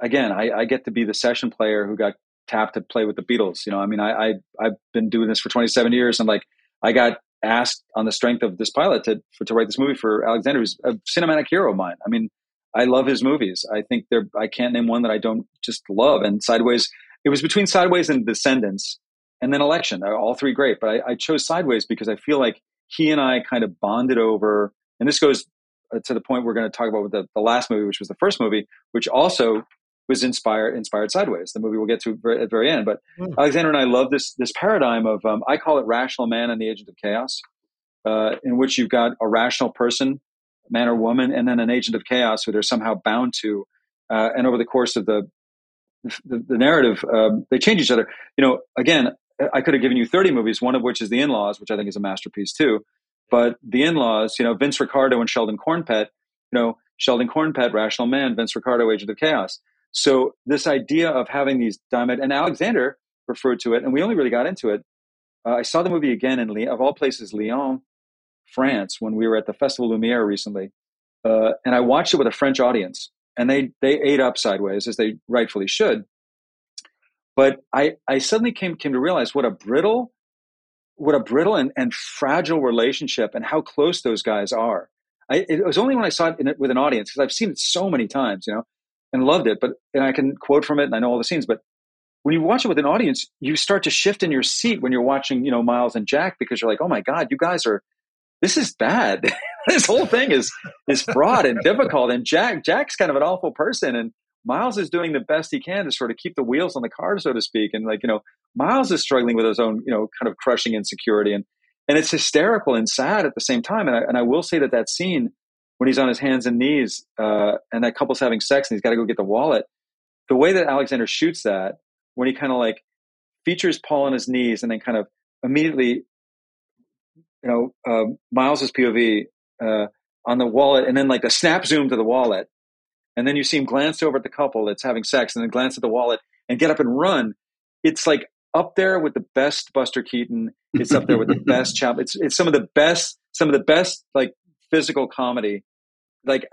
again, I, I, get to be the session player who got tapped to play with the Beatles. You know, I mean, I, I I've been doing this for 27 years, and like I got asked on the strength of this pilot to for, to write this movie for Alexander, who's a cinematic hero of mine. I mean, I love his movies. I think they're I can't name one that I don't just love. And Sideways, it was between Sideways and Descendants, and then Election. All three great, but I, I chose Sideways because I feel like he and I kind of bonded over. And this goes uh, to the point we're going to talk about with the, the last movie, which was the first movie, which also was inspired inspired sideways the movie we'll get to at the very end but mm. alexander and i love this this paradigm of um, i call it rational man and the agent of chaos uh, in which you've got a rational person man or woman and then an agent of chaos who they're somehow bound to uh, and over the course of the the, the narrative um, they change each other you know again i could have given you 30 movies one of which is the in-laws which i think is a masterpiece too but the in-laws you know vince ricardo and sheldon kornpett you know sheldon kornpett rational man vince ricardo agent of chaos so this idea of having these diamond and Alexander referred to it, and we only really got into it. Uh, I saw the movie again in of all places, Lyon, France, when we were at the Festival Lumiere recently, uh, and I watched it with a French audience, and they they ate up sideways as they rightfully should. But I I suddenly came came to realize what a brittle, what a brittle and, and fragile relationship, and how close those guys are. I, it was only when I saw it, it with an audience because I've seen it so many times, you know, and loved it. But and I can quote from it and I know all the scenes. But when you watch it with an audience, you start to shift in your seat when you're watching, you know, Miles and Jack because you're like, oh my God, you guys are this is bad. this whole thing is is fraught and difficult. And Jack Jack's kind of an awful person and Miles is doing the best he can to sort of keep the wheels on the car, so to speak. And like, you know, Miles is struggling with his own, you know, kind of crushing insecurity. And and it's hysterical and sad at the same time. And I, and I will say that that scene when he's on his hands and knees uh, and that couple's having sex and he's got to go get the wallet. The way that Alexander shoots that, when he kind of like features Paul on his knees and then kind of immediately, you know, uh, Miles's POV uh, on the wallet and then like a snap zoom to the wallet. And then you see him glance over at the couple that's having sex and then glance at the wallet and get up and run. It's like up there with the best Buster Keaton. It's up there with the best Chap. It's it's some of the best, some of the best like physical comedy. Like,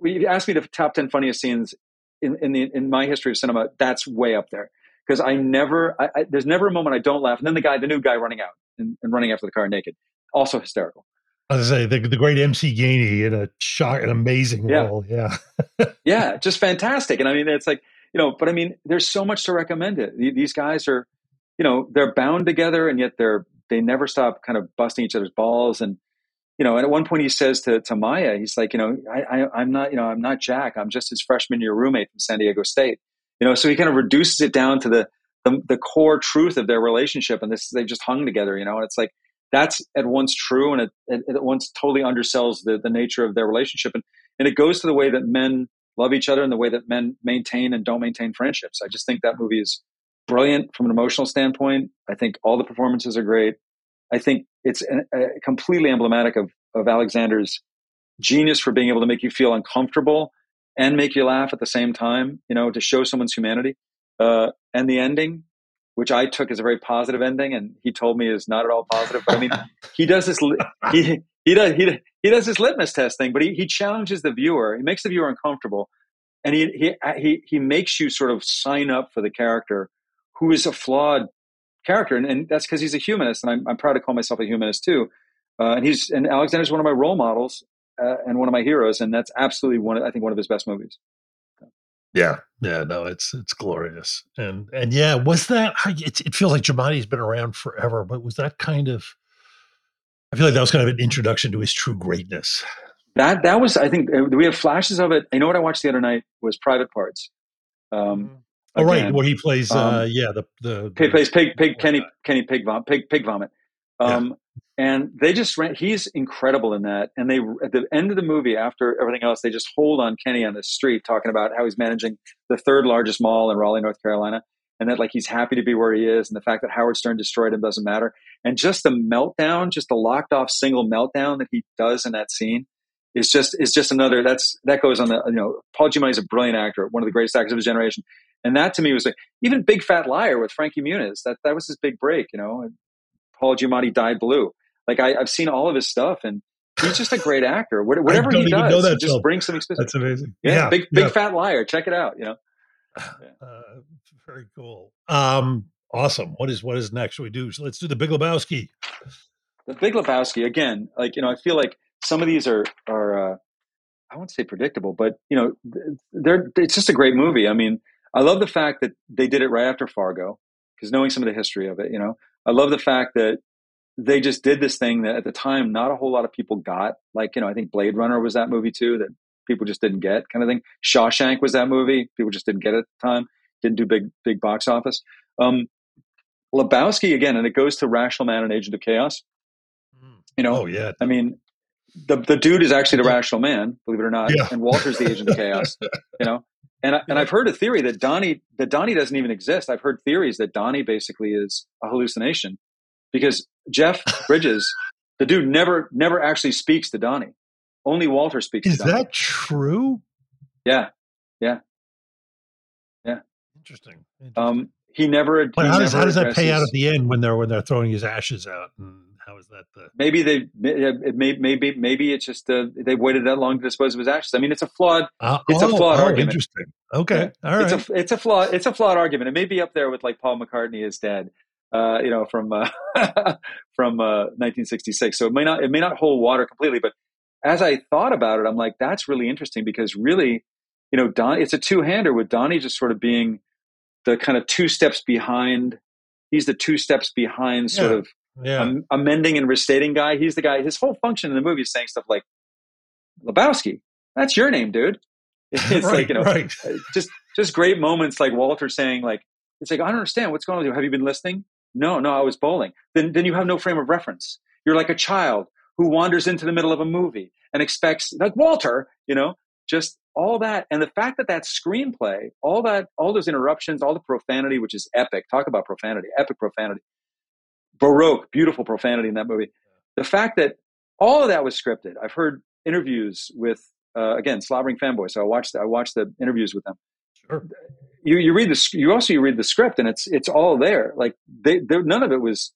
when you ask me the top 10 funniest scenes in, in, the, in my history of cinema, that's way up there. Because I never, I, I, there's never a moment I don't laugh. And then the guy, the new guy running out and, and running after the car naked, also hysterical. I was say the, the great MC Gainey in a shock, an amazing yeah. role. Yeah, yeah, just fantastic. And I mean, it's like you know, but I mean, there's so much to recommend it. These guys are, you know, they're bound together, and yet they're they never stop kind of busting each other's balls. And you know, and at one point he says to, to Maya, he's like, you know, I, I, am not, you know, I'm not Jack. I'm just his freshman year roommate from San Diego State. You know, so he kind of reduces it down to the the, the core truth of their relationship, and this they just hung together, you know. And it's like that's at once true and it, it, at once totally undersells the the nature of their relationship, and and it goes to the way that men love each other and the way that men maintain and don't maintain friendships. I just think that movie is brilliant from an emotional standpoint. I think all the performances are great. I think it's an, a completely emblematic of of Alexander's genius for being able to make you feel uncomfortable and make you laugh at the same time. You know, to show someone's humanity. Uh, and the ending, which I took as a very positive ending, and he told me is not at all positive. But I mean, he does this. He he does he, he does this litmus test thing, but he he challenges the viewer. He makes the viewer uncomfortable, and he he he he makes you sort of sign up for the character who is a flawed character, and, and that's because he's a humanist, and I'm I'm proud to call myself a humanist too. Uh, and he's and Alexander's one of my role models uh, and one of my heroes, and that's absolutely one. Of, I think one of his best movies. Yeah, yeah, no, it's it's glorious, and and yeah, was that? It, it feels like Giamatti's been around forever, but was that kind of? I feel like that was kind of an introduction to his true greatness. That that was, I think, uh, we have flashes of it. You know what I watched the other night was Private Parts. Um, oh right, where he plays, um, uh, yeah, the the, he plays pig, pig, Kenny, Kenny, pig vomit, pig, pig vomit. Um, and they just ran he's incredible in that. And they at the end of the movie after everything else they just hold on kenny on the street talking about how he's managing the third largest mall in raleigh north carolina and that like he's happy to be where he is and the fact that howard stern destroyed him doesn't matter. And just the meltdown just the locked off single meltdown that he does in that scene is just is just another that's that goes on the you know paul giamatti is a brilliant actor one of the greatest actors of his generation. And that to me was like even big fat liar with frankie muniz that that was his big break you know paul giamatti dyed blue like I, have seen all of his stuff, and he's just a great actor. Whatever he does, just film. brings some experience. That's amazing. Yeah, yeah big big yeah. fat liar. Check it out. You know. Uh, very cool. Um, awesome. What is what is next? we do? So let's do the Big Lebowski. The Big Lebowski again. Like you know, I feel like some of these are are uh, I won't say predictable, but you know, they're it's just a great movie. I mean, I love the fact that they did it right after Fargo because knowing some of the history of it, you know, I love the fact that they just did this thing that at the time not a whole lot of people got. Like, you know, I think Blade Runner was that movie too that people just didn't get kind of thing. Shawshank was that movie. People just didn't get at the time. Didn't do big, big box office. Um, Lebowski again, and it goes to Rational Man and Agent of Chaos. You know, oh yeah. I mean, the the dude is actually the rational man, believe it or not, yeah. and Walter's the agent of chaos. You know, and and I've heard a theory that Donnie that Donnie doesn't even exist. I've heard theories that Donnie basically is a hallucination because Jeff Bridges, the dude never never actually speaks to Donnie. Only Walter speaks. Is to Donnie. Is that true? Yeah, yeah, yeah. Interesting. Interesting. Um, he never. But he how does never how does that pay out at the end when they're when they're throwing his ashes out? And how is that the? Maybe they it may, maybe maybe it's just uh, they waited that long to dispose of his ashes. I mean, it's a flawed. Uh, it's oh, a flawed oh, argument. Interesting. Okay, all right. It's a it's a flawed it's a flawed argument. It may be up there with like Paul McCartney is dead uh, you know, from uh, from uh, 1966. So it may not it may not hold water completely, but as I thought about it, I'm like, that's really interesting because really, you know, Don, it's a two hander with Donnie just sort of being the kind of two steps behind. He's the two steps behind, sort yeah. of yeah. amending and restating guy. He's the guy. His whole function in the movie is saying stuff like, "Lebowski, that's your name, dude." It's right, like you know, right. Uh, just just great moments like Walter saying like, "It's like I don't understand what's going on with you. Have you been listening?" No, no, I was bowling. Then, then you have no frame of reference. You're like a child who wanders into the middle of a movie and expects, like Walter, you know, just all that. And the fact that that screenplay, all that, all those interruptions, all the profanity, which is epic. Talk about profanity, epic profanity, baroque, beautiful profanity in that movie. The fact that all of that was scripted. I've heard interviews with, uh, again, slobbering fanboy. So I watched, I watched the interviews with them. Sure you you read the you also you read the script and it's it's all there. Like they, none of it was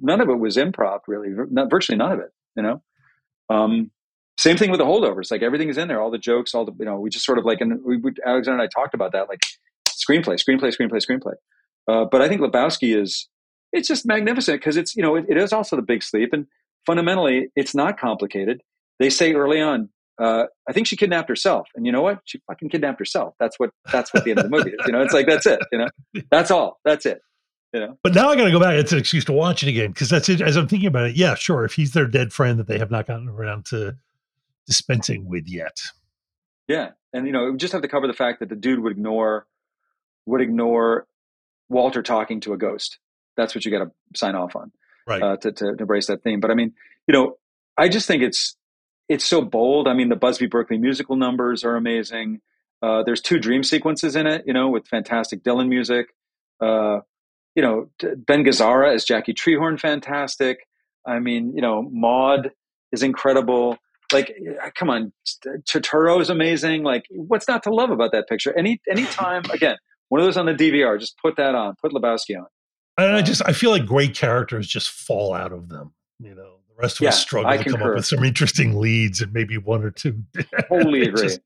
none of it was improv really, not, virtually none of it. You know, um, same thing with the holdovers. Like everything is in there, all the jokes, all the you know. We just sort of like and we, we Alexander and I talked about that, like screenplay, screenplay, screenplay, screenplay. Uh, but I think Lebowski is it's just magnificent because it's you know it, it is also the big sleep and fundamentally it's not complicated. They say early on, uh, I think she kidnapped herself. And you know what? She fucking kidnapped herself. That's what that's what the end of the movie is. You know, it's like that's it. You know, that's all. That's it. You know. But now I got to go back. It's an excuse to watch it again because that's it. As I'm thinking about it, yeah, sure. If he's their dead friend that they have not gotten around to dispensing with yet. Yeah, and you know, we just have to cover the fact that the dude would ignore would ignore Walter talking to a ghost. That's what you got to sign off on, right? Uh, to, to embrace that theme. But I mean, you know, I just think it's it's so bold. I mean, the Busby Berkeley musical numbers are amazing. Uh, there's two dream sequences in it, you know, with fantastic Dylan music. Uh, you know, Ben Gazzara as Jackie Treehorn, fantastic. I mean, you know, Maud is incredible. Like, come on, Turturro is amazing. Like, what's not to love about that picture? Any any time again, one of those on the DVR, just put that on, put Lebowski on. And I just I feel like great characters just fall out of them. You know, the rest of yeah, us struggle I to concur. come up with some interesting leads and maybe one or two. Totally agree. Just,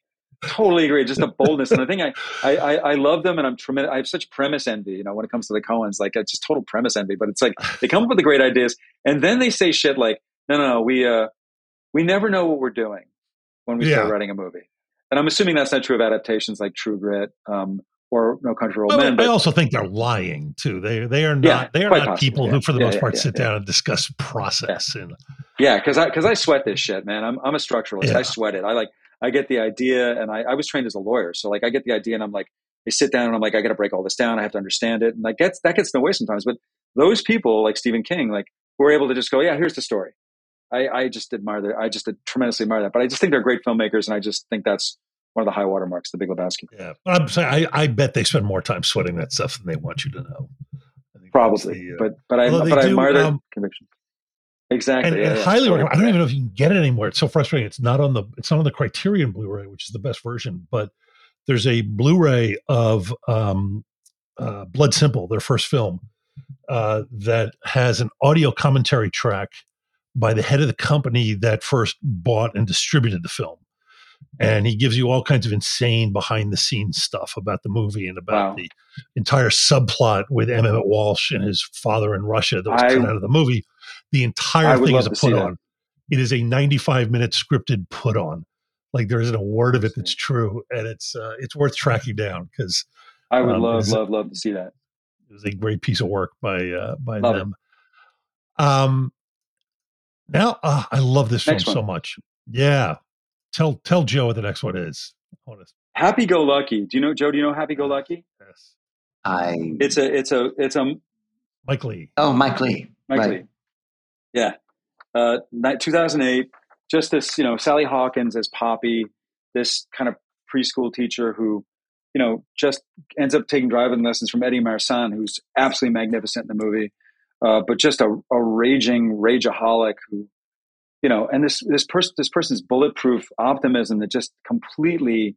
totally agree. Just the boldness, and the thing I, I I love them, and I'm tremendous. I have such premise envy. You know, when it comes to the Coens, like it's just total premise envy. But it's like they come up with the great ideas, and then they say shit like, "No, no, no, we uh, we never know what we're doing when we yeah. start writing a movie." And I'm assuming that's not true of adaptations like True Grit um, or No Country for Old Men. But I also think they're lying too. They they are not yeah, they are not possible, people yeah. who, for the most part, sit down and discuss process and. Yeah, because I because I sweat this shit, man. I'm I'm a structuralist. I sweat it. I like I get the idea, and I, I was trained as a lawyer, so like I get the idea, and I'm like, I sit down and I'm like, I got to break all this down. I have to understand it, and that gets that gets in the way sometimes. But those people, like Stephen King, like were able to just go, yeah, here's the story. I, I just admire that. I just tremendously admire that. But I just think they're great filmmakers, and I just think that's one of the high watermarks, The Big Lebowski. Yeah, but I'm saying I, I bet they spend more time sweating that stuff than they want you to know. Probably, the, uh, but but I but I admire um, conviction. Exactly. And, yeah, and yeah. highly recommend. I don't even know if you can get it anymore. It's so frustrating. It's not on the it's not on the Criterion Blu-ray, which is the best version, but there's a Blu-ray of um, uh, Blood Simple, their first film, uh, that has an audio commentary track by the head of the company that first bought and distributed the film and he gives you all kinds of insane behind the scenes stuff about the movie and about wow. the entire subplot with Emmett Walsh and his father in Russia that was I, cut out of the movie. The entire thing is a put on. It is a 95 minute scripted put on. Like there isn't a word of it that's true, and it's uh, it's worth tracking down because I would um, love love love to see that. It was a great piece of work by uh, by love them. It. Um, now uh, I love this Next film one. so much. Yeah, tell tell Joe what the next one is. Happy Go Lucky. Do you know Joe? Do you know Happy Go Lucky? Yes. I. It's a it's a it's a Mike Leigh. Oh, Mike Leigh. Mike right. Leigh. Yeah. Uh, 2008. Just this, you know, Sally Hawkins as Poppy, this kind of preschool teacher who, you know, just ends up taking driving lessons from Eddie Marsan, who's absolutely magnificent in the movie, uh, but just a, a raging rageaholic who you know, and this this person this person's bulletproof optimism that just completely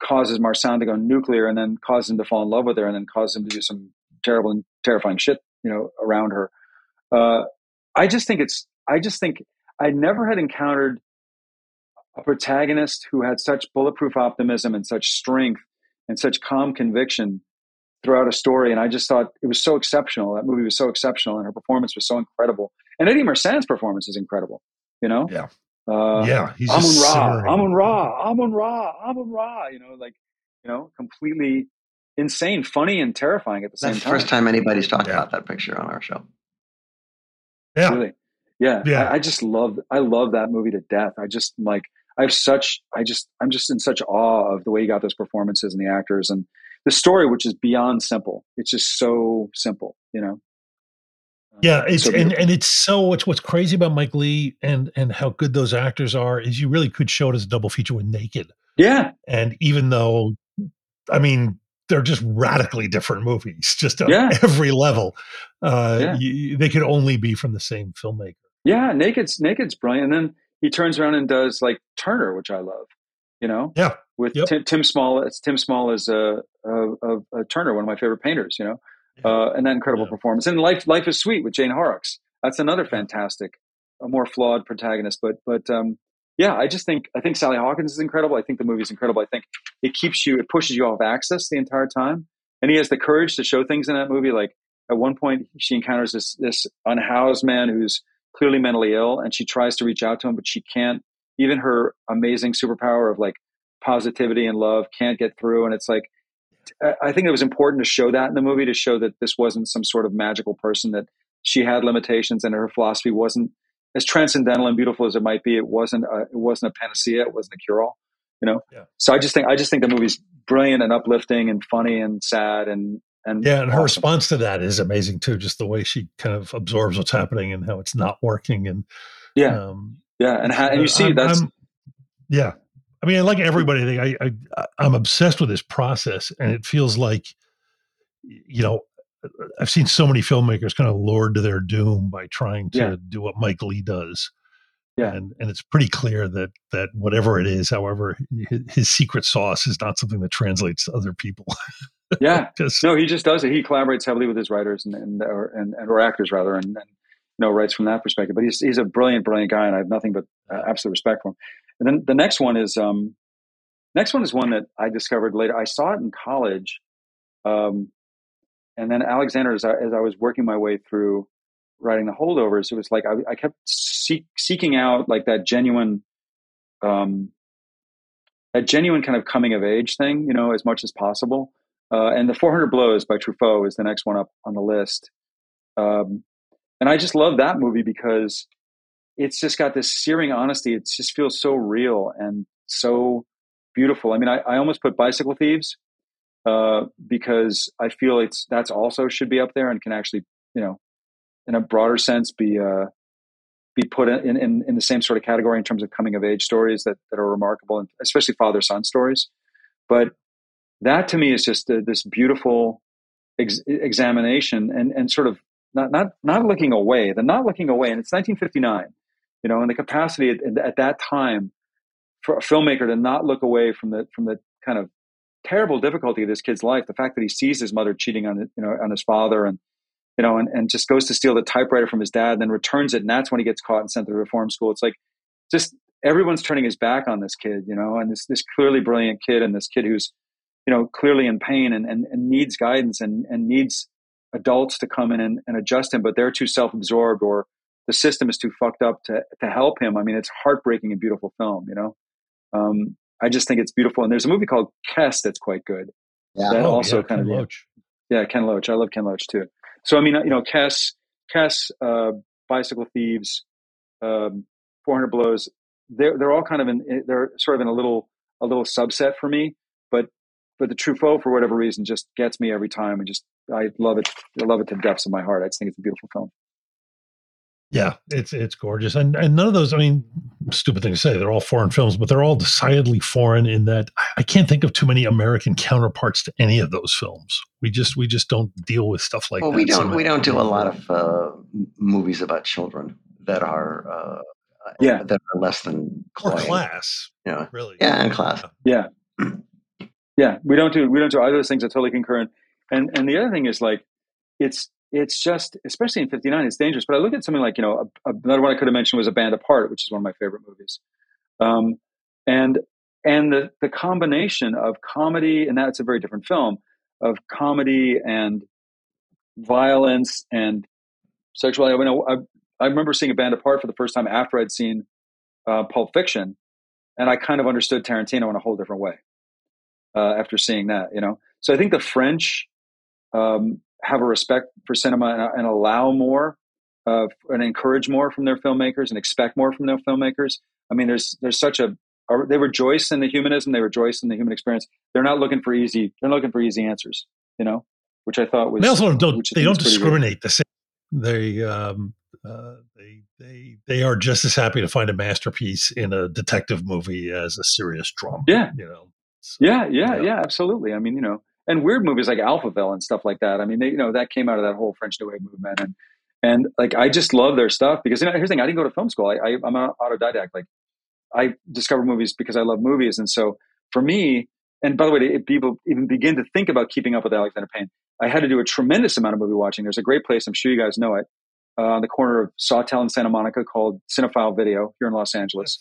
causes Marsan to go nuclear and then causes him to fall in love with her and then causes him to do some terrible and terrifying shit, you know, around her. Uh, I just think it's I just think I never had encountered a protagonist who had such bulletproof optimism and such strength and such calm conviction throughout a story. And I just thought it was so exceptional. That movie was so exceptional and her performance was so incredible. And Eddie Marsan's performance is incredible you know? Yeah. Uh, yeah. He's Amun Ra, Amun Ra, Amun Ra, Amun Ra, you know, like, you know, completely insane, funny, and terrifying at the That's same time. That's the first time anybody's talked yeah. about that picture on our show. Yeah. Really. Yeah. yeah. I, I, just love, I love that movie to death. I just like, I have such, I just, I'm just in such awe of the way he got those performances and the actors and the story, which is beyond simple. It's just so simple, you know? Yeah, it's so and, and it's so what's what's crazy about Mike Leigh and and how good those actors are is you really could show it as a double feature with Naked. Yeah, and even though, I mean, they're just radically different movies, just on yeah. every level. Uh, yeah. you, they could only be from the same filmmaker. Yeah, Naked's Naked's brilliant, and then he turns around and does like Turner, which I love. You know, yeah, with yep. Tim, Tim Spall. It's Tim Spall is a, a, a, Turner, one of my favorite painters. You know, uh, and that incredible yeah. performance. And life, life is sweet with Jane Horrocks. That's another fantastic, a more flawed protagonist. But, but um, yeah, I just think I think Sally Hawkins is incredible. I think the movie is incredible. I think it keeps you, it pushes you off axis the entire time. And he has the courage to show things in that movie. Like at one point, she encounters this this unhoused man who's clearly mentally ill, and she tries to reach out to him, but she can't. Even her amazing superpower of like positivity and love can't get through. And it's like I think it was important to show that in the movie to show that this wasn't some sort of magical person that she had limitations and her philosophy wasn't as transcendental and beautiful as it might be. It wasn't a, it wasn't a panacea. It wasn't a cure all. You know. Yeah. So I just think I just think the movie's brilliant and uplifting and funny and sad and and yeah, and her response to that is amazing too. Just the way she kind of absorbs what's happening and how it's not working, and yeah, um, yeah, and ha- and you see I'm- that's I'm- yeah. I mean, like everybody, I think I, I I'm obsessed with this process, and it feels like, you know, I've seen so many filmmakers kind of lured to their doom by trying to Yeah. do what Mike Leigh does. Yeah. and and it's pretty clear that that whatever it is, however, his, his secret sauce is not something that translates to other people. yeah. No, he just does it. He collaborates heavily with his writers and and or, and, and or actors rather, and, and you know writes from that perspective. But he's he's a brilliant, brilliant guy, and I have nothing but uh, absolute respect for him. And then the next one is um, next one is one that I discovered later. I saw it in college, um, and then Alexander, as I, as I was working my way through writing the holdovers, it was like I, I kept seek, seeking out like that genuine. Um, that genuine kind of coming of age thing, you know, as much as possible. Uh, and the 400 Blows by Truffaut is the next one up on the list. Um, and I just love that movie because it's just got this searing honesty. It just feels so real and so beautiful. I mean, I, I almost put Bicycle Thieves uh, because I feel it's that's also should be up there and can actually, you know, in a broader sense, be uh, be put in, in in the same sort of category in terms of coming of age stories that that are remarkable, and especially father son stories. But that to me is just uh this beautiful ex- examination and and sort of not not not looking away. The not looking away, and it's 1959, you know, and the capacity at, at that time for a filmmaker to not look away from the from the kind of terrible difficulty of this kid's life. The fact that he sees his mother cheating on you know on his father and you know and, and just goes to steal the typewriter from his dad, and then returns it, and that's when he gets caught and sent to reform school. It's like just everyone's turning his back on this kid, you know, and this this clearly brilliant kid and this kid who's you know clearly in pain and and, and needs guidance and and needs adults to come in and, and adjust him, but they're too self-absorbed or the system is too fucked up to to help him. I mean, it's heartbreaking and beautiful film, you know. Um, I just think it's beautiful. And there's a movie called Kes that's quite good. Yeah. That Oh, also yeah, kind Ken of Loach. yeah, Ken Loach. I love Ken Loach too. So I mean, you know, Kes, Kes, uh, Bicycle Thieves, um, 400 Blows. They're they're all kind of in they're sort of in a little a little subset for me. But but the Truffaut for whatever reason just gets me every time, and just I love it. I love it to the depths of my heart. I just think it's a beautiful film. Yeah, it's it's gorgeous, and and none of those. I mean, stupid thing to say. They're all foreign films, but they're all decidedly foreign in that I- I can't think of too many American counterparts to any of those films. We just we just don't deal with stuff like well, that. we don't So- we don't do a lot of uh, movies about children that are uh, Yeah. that are less than or class, Yeah, really. yeah, and class. Yeah, yeah. We don't do we don't do either of those things. I totally concur. And and and the other thing is like it's it's just especially in '59, it's dangerous. But I look at something like you know a, another one I could have mentioned was A Band Apart, which is one of my favorite movies. Um, and and the the combination of comedy and that's a very different film of comedy and violence and sexuality. I, mean, I, I remember seeing A Band Apart for the first time after I'd seen uh, Pulp Fiction, and I kind of understood Tarantino in a whole different way uh, after seeing that. You know, so I think the French um, have a respect for cinema and, and allow more uh, and encourage more from their filmmakers and expect more from their filmmakers. I mean, there's there's such a they rejoice in the humanism, they rejoice in the human experience. They're not looking for easy. They're looking for easy answers. You know, which I thought was They also don't they don't is pretty good. discriminate the same. They um uh, they they they are just as happy to find a masterpiece in a detective movie as a serious drama. Yeah. you know. So, Yeah, yeah, Yeah. yeah, absolutely. I mean, you know, and weird movies like Alphaville and stuff like that. I mean, they, you know, that came out of that whole French New Wave movement, and and like I just love their stuff because you know, here's the thing: I didn't go to film school. I, I I'm an autodidact. Like I discover movies because I love movies, and so for me, and by the way, if people even begin to think about keeping up with Alexander Payne, I had to do a tremendous amount of movie watching. There's a great place, I'm sure you guys know it, uh, on the corner of Sawtell and Santa Monica called Cinephile Video here in Los Angeles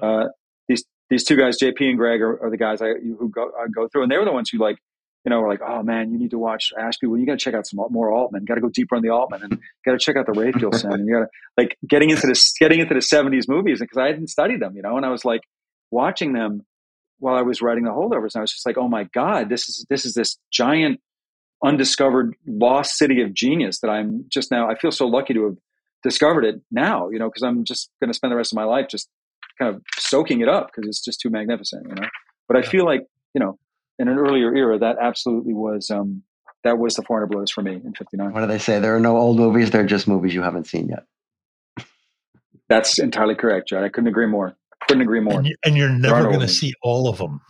uh, these these two guys, JP and Greg, are, are the guys I who go I go through, and they were the ones who like, you know, were like, oh man, you need to watch Ashby. Well, you got to check out some more Altman. Got to go deeper on the Altman, and got to check out the Rafelson, and you got to like getting into this, getting into the '70s movies because I hadn't studied them, you know, and I was like watching them while I was writing the holdovers, and I was just like, oh my god, this is this is this giant undiscovered lost city of genius that I'm just now. I feel so lucky to have discovered it now, you know, because I'm just going to spend the rest of my life just kind of soaking it up because it's just too magnificent, you know. But I feel like you know, in an earlier era, that absolutely was um, that was the 400 blows for me in 59 What do they say? There are no old movies. They're just movies you haven't seen yet. that's entirely correct Judd. i couldn't agree more couldn't agree more And, you, and you're never going to see all of them.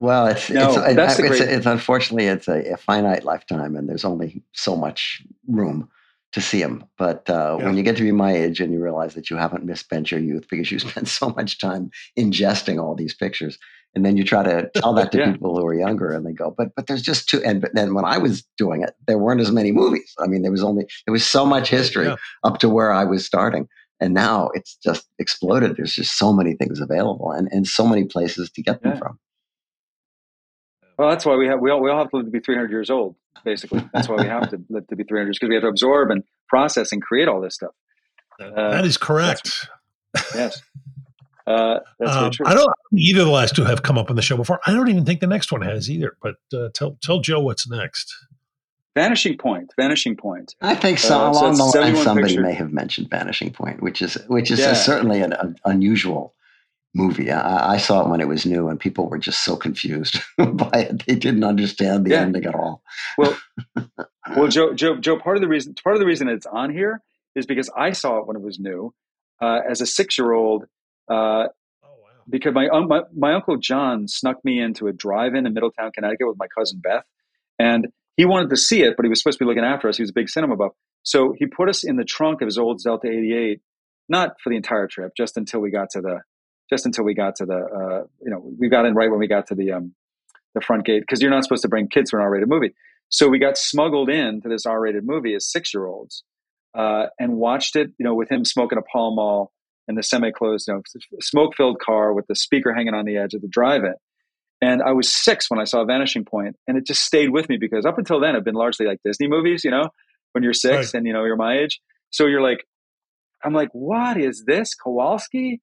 Well, it's No, it's, that's the it's, great- it's unfortunately it's a, a finite lifetime, and there's only so much room to see them. But uh, Yeah. when you get to be my age and you realize that you haven't misspent your youth because you spent so much time ingesting all these pictures, and then you try to tell that to Yeah. people who are younger, and they go, "But but there's just two." And but then when I was doing it, there weren't as many movies. I mean, there was only there was so much history Yeah. up to where I was starting. And now it's just exploded. There's just so many things available and, and so many places to get them Yeah. from. well that's why we have we all, we all have to live to be 300 years old basically that's why we have to live to be 300 years because we have to absorb and process and create all this stuff Uh, that is correct. yes uh, that's Um, true I don't either of the last two have come up on the show before. I don't even think the next one has either. But uh, tell tell Joe what's next. vanishing point vanishing point I think so. Uh, along it's the line, somebody picture. may have mentioned Vanishing Point, which is which is Yeah. certainly an, an unusual movie. I, I saw it when it was new, and people were just so confused by it; they didn't understand the Yeah. ending at all. well well joe joe joe part of the reason part of the reason it's on here is because i saw it when it was new uh, as a six year old uh, Oh wow! because my, un- my my uncle John snuck me into a drive-in in Middletown, Connecticut, with my cousin Beth, and he wanted to see it, but he was supposed to be looking after us. He was a big cinema buff, so he put us in the trunk of his old Delta '88, not for the entire trip, just until we got to the, just until we got to the, uh, you know, we got in right when we got to the um, the front gate because you're not supposed to bring kids for an R-rated movie. So we got smuggled into this R-rated movie as six-year-olds uh, and watched it, you know, with him smoking a Pall Mall in the semi-closed, you know, smoke-filled car with the speaker hanging on the edge of the drive-in. And I was six when I saw Vanishing Point, and it just stayed with me because up until then, I've been largely like Disney movies, you know, when you're six Right. and you know you're my age. So you're like, I'm like, what is this? Kowalski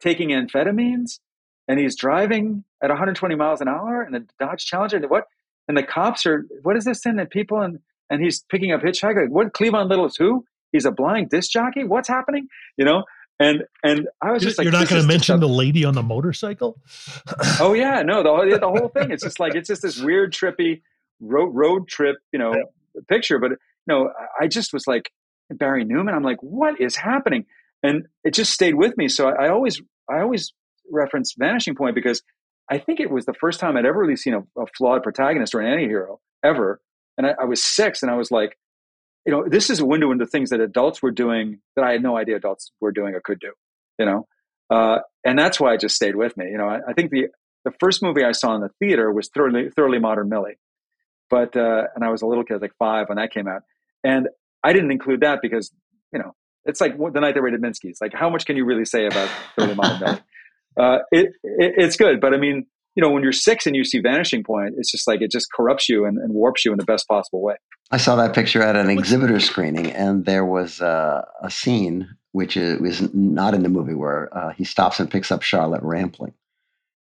taking amphetamines, and he's driving at 120 miles an hour in a Dodge Challenger. And what? And the cops are, what is this thing? And people and and he's picking up hitchhiker. Like, what? Cleavon Little is who? He's a blind disc jockey. What's happening? You know. And and I was just like, You're not going to mention the lady on the motorcycle? Oh yeah, no, the whole, the whole thing. It's just like it's just this weird, trippy road road trip, you know, picture. But no, I- I just was like Barry Newman. I'm like, what is happening? And it just stayed with me. So I, I always I always reference Vanishing Point because I think it was the first time I'd ever really seen a, a flawed protagonist or an anti-hero ever. And I, I was six, and I was like, you know, this is a window into things that adults were doing that I had no idea adults were doing or could do. You know, uh, and that's why it just stayed with me. You know, I, I think the the first movie I saw in the theater was Thoroughly, Thoroughly Modern Millie, but uh, and I was a little kid, like five when that came out, and I didn't include that because you know it's like the night they raided Minsky's. Like, how much can you really say about Thoroughly Modern Millie? Uh, it, it it's good, but I mean, you know, when you're six and you see Vanishing Point, it's just like it just corrupts you and, and warps you in the best possible way. I saw that picture at an exhibitor screening, and there was uh, a scene which is, was not in the movie where uh, he stops and picks up Charlotte Rampling,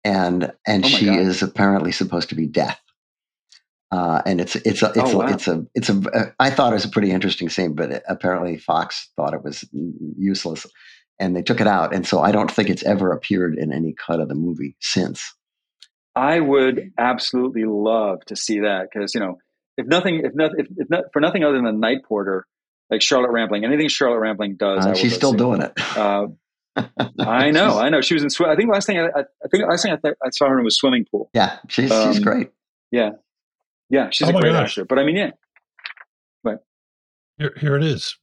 and and Oh she God. is apparently supposed to be death. Uh, and it's it's a it's Oh, a, wow. it's a it's a uh, I thought it was a pretty interesting scene, but it, apparently Fox thought it was useless, and they took it out. And so I don't think it's ever appeared in any cut of the movie since. I would absolutely love to see that because you know, if nothing, if not, if, if not for nothing other than Night Porter, like Charlotte Rampling, anything Charlotte Rampling does, I Uh, will she's still see. doing it. Uh, I know, I know. She was in. Sw- I think last thing I, I I think last thing I, th- I saw her in was swimming pool. yeah, she's she's Um, great. Yeah, yeah, she's Oh a great gosh. actor. But I mean, yeah, But Here, here it is.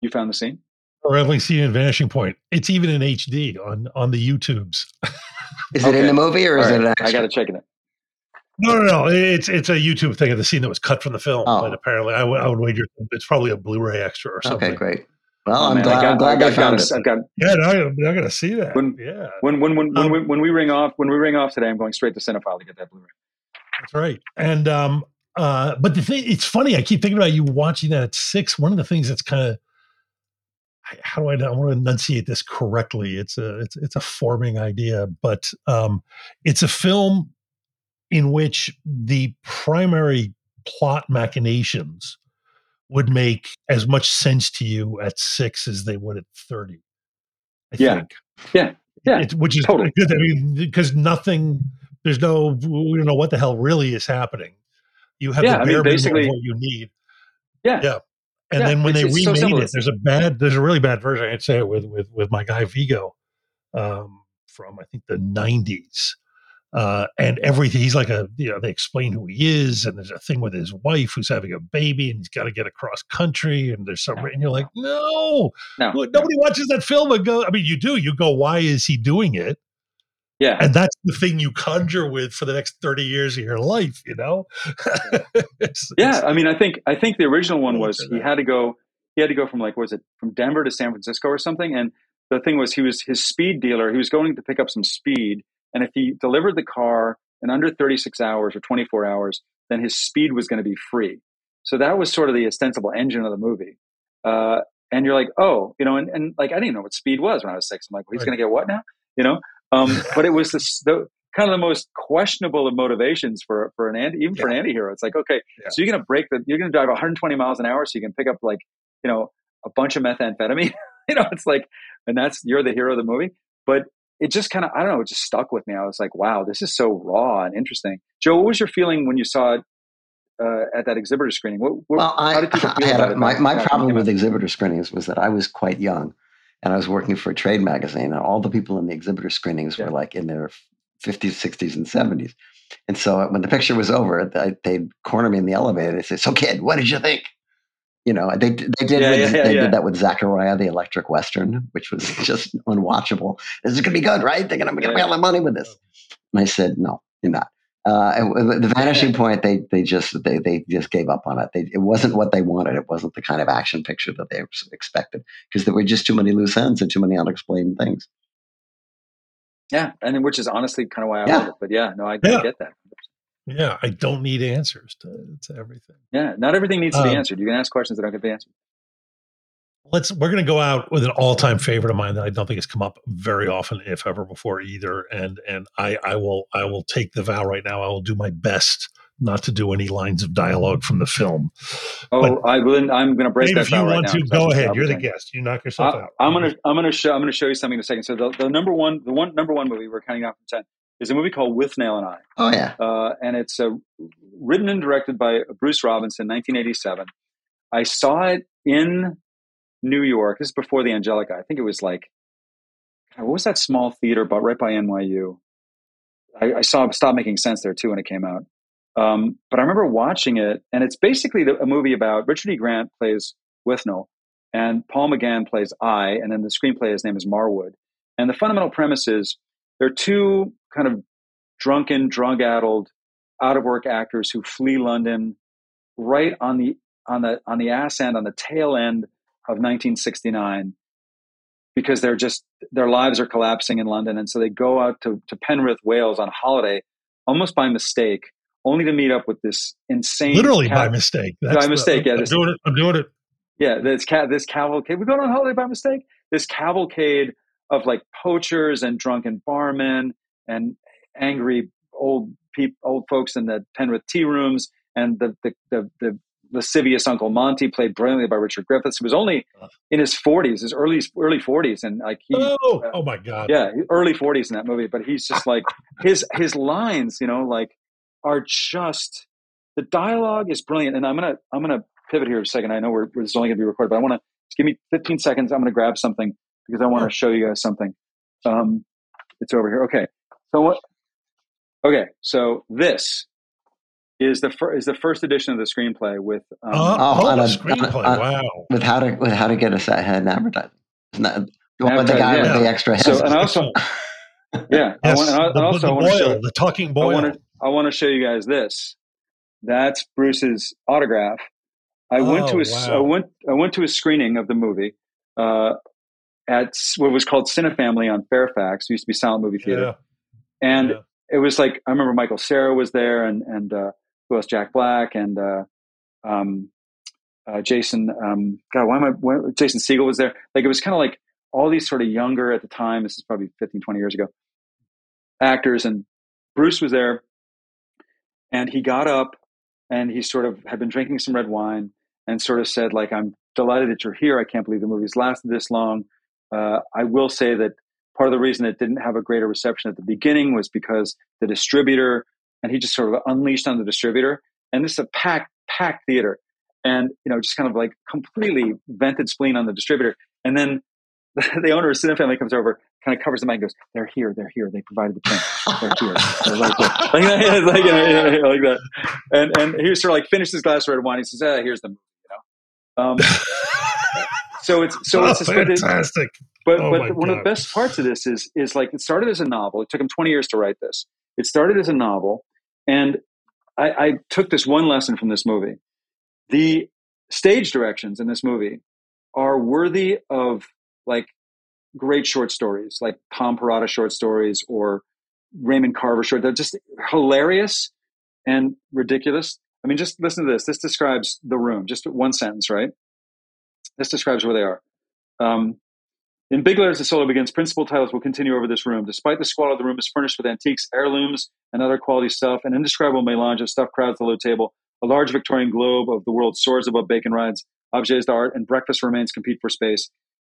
you found the scene. Or at least seen in Vanishing Point. It's even in HD on on the YouTubes. Is it in the movie or is All it right, an I got to check it. No, no, no. It's it's a YouTube thing of the scene that was cut from the film. Oh. But apparently, I would wager it's probably a Blu-ray extra or something. Okay, great. Well, Oh, I'm man, glad, I got, I'm glad I got, they found got, it. I've got Yeah, no, I, I got to see that. When- yeah, when when when when, Um, we, when we ring off when we ring off today, I'm going straight to Cinephile to get that Blu-ray. that's right. And um, uh, but the thing, it's funny. I keep thinking about you watching that at six. One of the things that's kind of how do I, I want to enunciate this correctly? It's a it's it's a forming idea, but um, it's a film in which the primary plot machinations would make as much sense to you at six as they would at thirty. I Yeah. think. Yeah. Yeah. It, which is Totally. good. I mean, because nothing, there's no, we don't know what the hell really is happening. You have Yeah, the I mean, basically- what you need. Yeah. Yeah. And Yeah, then when they it's so remade it, there's a bad, there's a really bad version. I'd say it with with with my guy Viggo, um, from I think the '90s, uh, and everything. He's like a, you know, they explain who he is, and there's a thing with his wife who's having a baby, and he's got to get across country, and there's some, and you're like, no, No, nobody watches that film and go. I mean, you do. You go, why is he doing it? Yeah, And that's the thing you conjure with for the next thirty years of your life. You know? It's- yeah. it's- I mean, I think I think the original one was he had to go. He had to go from like was it from Denver to San Francisco or something? And the thing was, he was his speed dealer. He was going to pick up some speed, and if he delivered the car in under 36 hours or 24 hours, then his speed was going to be free. So that was sort of the ostensible engine of the movie. Uh, and you're like, oh, you know, and, and like I didn't even know what speed was when I was six. I'm like, well, he's Right. going to get what now? You know, um, but it was this, the kind of the most questionable of motivations for for an anti, even for an anti-hero. It's like, okay, Yeah. so you're going to break the, you're going to drive 120 miles an hour so you can pick up like, you know, a bunch of methamphetamine. you know, it's like, and that's you're the hero of the movie. But it just kind of, I don't know, it just stuck with me. I was like, wow, this is so raw and interesting. Joe, what was your feeling when you saw it uh, at that exhibitor screening? What, what, Well, I, how did people I had about a, it? my, my back when it problem with exhibitor screenings was that I was quite young and I was working for a trade magazine, and all the people in the exhibitor screenings Yeah. were like in their 50s, 60s, and mm. 70s. And so uh, when the picture was over, they, they'd corner me in the elevator. They say, So, kid, what did you think? You know, they, they did Yeah, with, yeah, they did that with Zachariah, the Electric Western, which was just unwatchable. This is going to be good, right? They're going to make Yeah. all the money with this. Oh. And I said, No, you're not. Uh, the vanishing point, they they just they they just gave up on it. They, it wasn't what they wanted. It wasn't the kind of action picture that they expected because there were just too many loose ends and too many unexplained things. Yeah, and which is honestly kind of why I Yeah. love it. But yeah, no, I, I get that. yeah, I don't need answers to, to everything. Yeah, not everything needs to be Um, answered. You can ask questions that don't get the answer. Let's. We're going to go out with an all-time favorite of mine that I don't think has come up very often, if ever, before either. And and I I will I will take the vow right now. I will do my best not to do any lines of dialogue from the film. Oh, but- I will. I'm going to break Dave, that if you vow right want now, to, 'cause that's go ahead. You're the guest. You knock yourself I, out. I'm gonna I'm gonna show I'm gonna show you something in a second. So the, the number one the one number one movie we're counting down from ten is a movie called Withnail and I, Oh yeah, uh, and it's uh, written and directed by Bruce Robinson, 1987. I saw it in New York. This is before the Angelica. I think it was like what was that small theater, but right by NYU. I, I saw Stop Making Sense there too when it came out. Um, but I remember watching it, and it's basically the, a movie about Richard E. Grant plays Withnail, and Paul McGann plays I, and then the screenplay, his name is Marwood. And the fundamental premise is there are two kind of drunken, drug addled, out of work actors who flee London right on the on the on the ass end, on the tail end of 1969, because they're just their lives are collapsing in London, and so they go out to, to Penrith, Wales, on holiday, almost by mistake, only to meet up with this insane, Literally by mistake. By the- mistake, yeah, I'm doing it. I'm doing it. yeah, this cat, this cavalcade. We're going on holiday by mistake. This cavalcade of like poachers and drunken barmen and angry old people, old folks in the Penrith tea rooms, and the the the, the lascivious Uncle Monty, played brilliantly by Richard Griffiths, He was only in his forties, his early early forties, and like he, Oh, oh my God. yeah, early forties in that movie. But he's just like his his lines, you know, like are just the dialogue is brilliant. And I'm gonna I'm gonna pivot here a second. I know we're this is only gonna be recorded, but I want to give me 15 seconds. I'm gonna grab something because I want to show you guys something. Um, it's over here. Okay, so what? Okay, so this is the fir- is the first edition of the screenplay with um, Oh, Oh, oh, on a a- screenplay. on a- wow. with how to with how to get us ahead in advertising. Isn't that the one with the guy yeah. with the extra head? So, and also, yeah, I want, and I, the, and also the I want show, the talking I want to, I want to show you guys this. That's Bruce's autograph. I went to Oh, wow. I went, I went to a screening of the movie uh, at what was called Cinefamily on Fairfax. It used to be Silent Movie Theater, yeah. and yeah. it was like I remember Michael Cera was there, and and uh, who else? Jack Black and uh, um, uh, Jason. Um, God, why am I? Why, Jason Segel was there. Like it was kind of like all these sort of younger at the time. This is probably 15, 20 years ago. Actors and Bruce was there, and he got up and he sort of had been drinking some red wine and sort of said like i'm delighted that you're here i can't believe the movie's lasted this long uh, i will say that part of the reason it didn't have a greater reception at the beginning was because the distributor and he just sort of unleashed on the distributor and this is a packed, packed theater, and you know, just kind of like completely vented spleen on the distributor, and then the owner of Cinema Family comes over, kind of covers the mic and goes, "They're here, they're here. They provided the print. They're here. They're right there." Like, that, like, you know, like that. And and he was sort of like finished his glass of red wine. He says, "Ah, here's the movie." You know. Um, so it's so oh, it's suspended. fantastic. But Oh but one of the best parts of this is is like it started as a novel. It took him 20 years to write this. It started as a novel, and I, I took this one lesson from this movie. The stage directions in this movie are worthy of like great short stories, like Tom Perrotta short stories or Raymond Carver short. They're just hilarious and ridiculous. I mean, just listen to this. This describes the room. Just one sentence, right? This describes where they are. Um, in big letters, the solo begins. Principal titles will continue over this room. Despite the squalor, the room is furnished with antiques, heirlooms, and other quality stuff. An indescribable melange of stuff crowds the low table. A large Victorian globe of the world soars above bacon rides. Objets d'art and breakfast remains compete for space.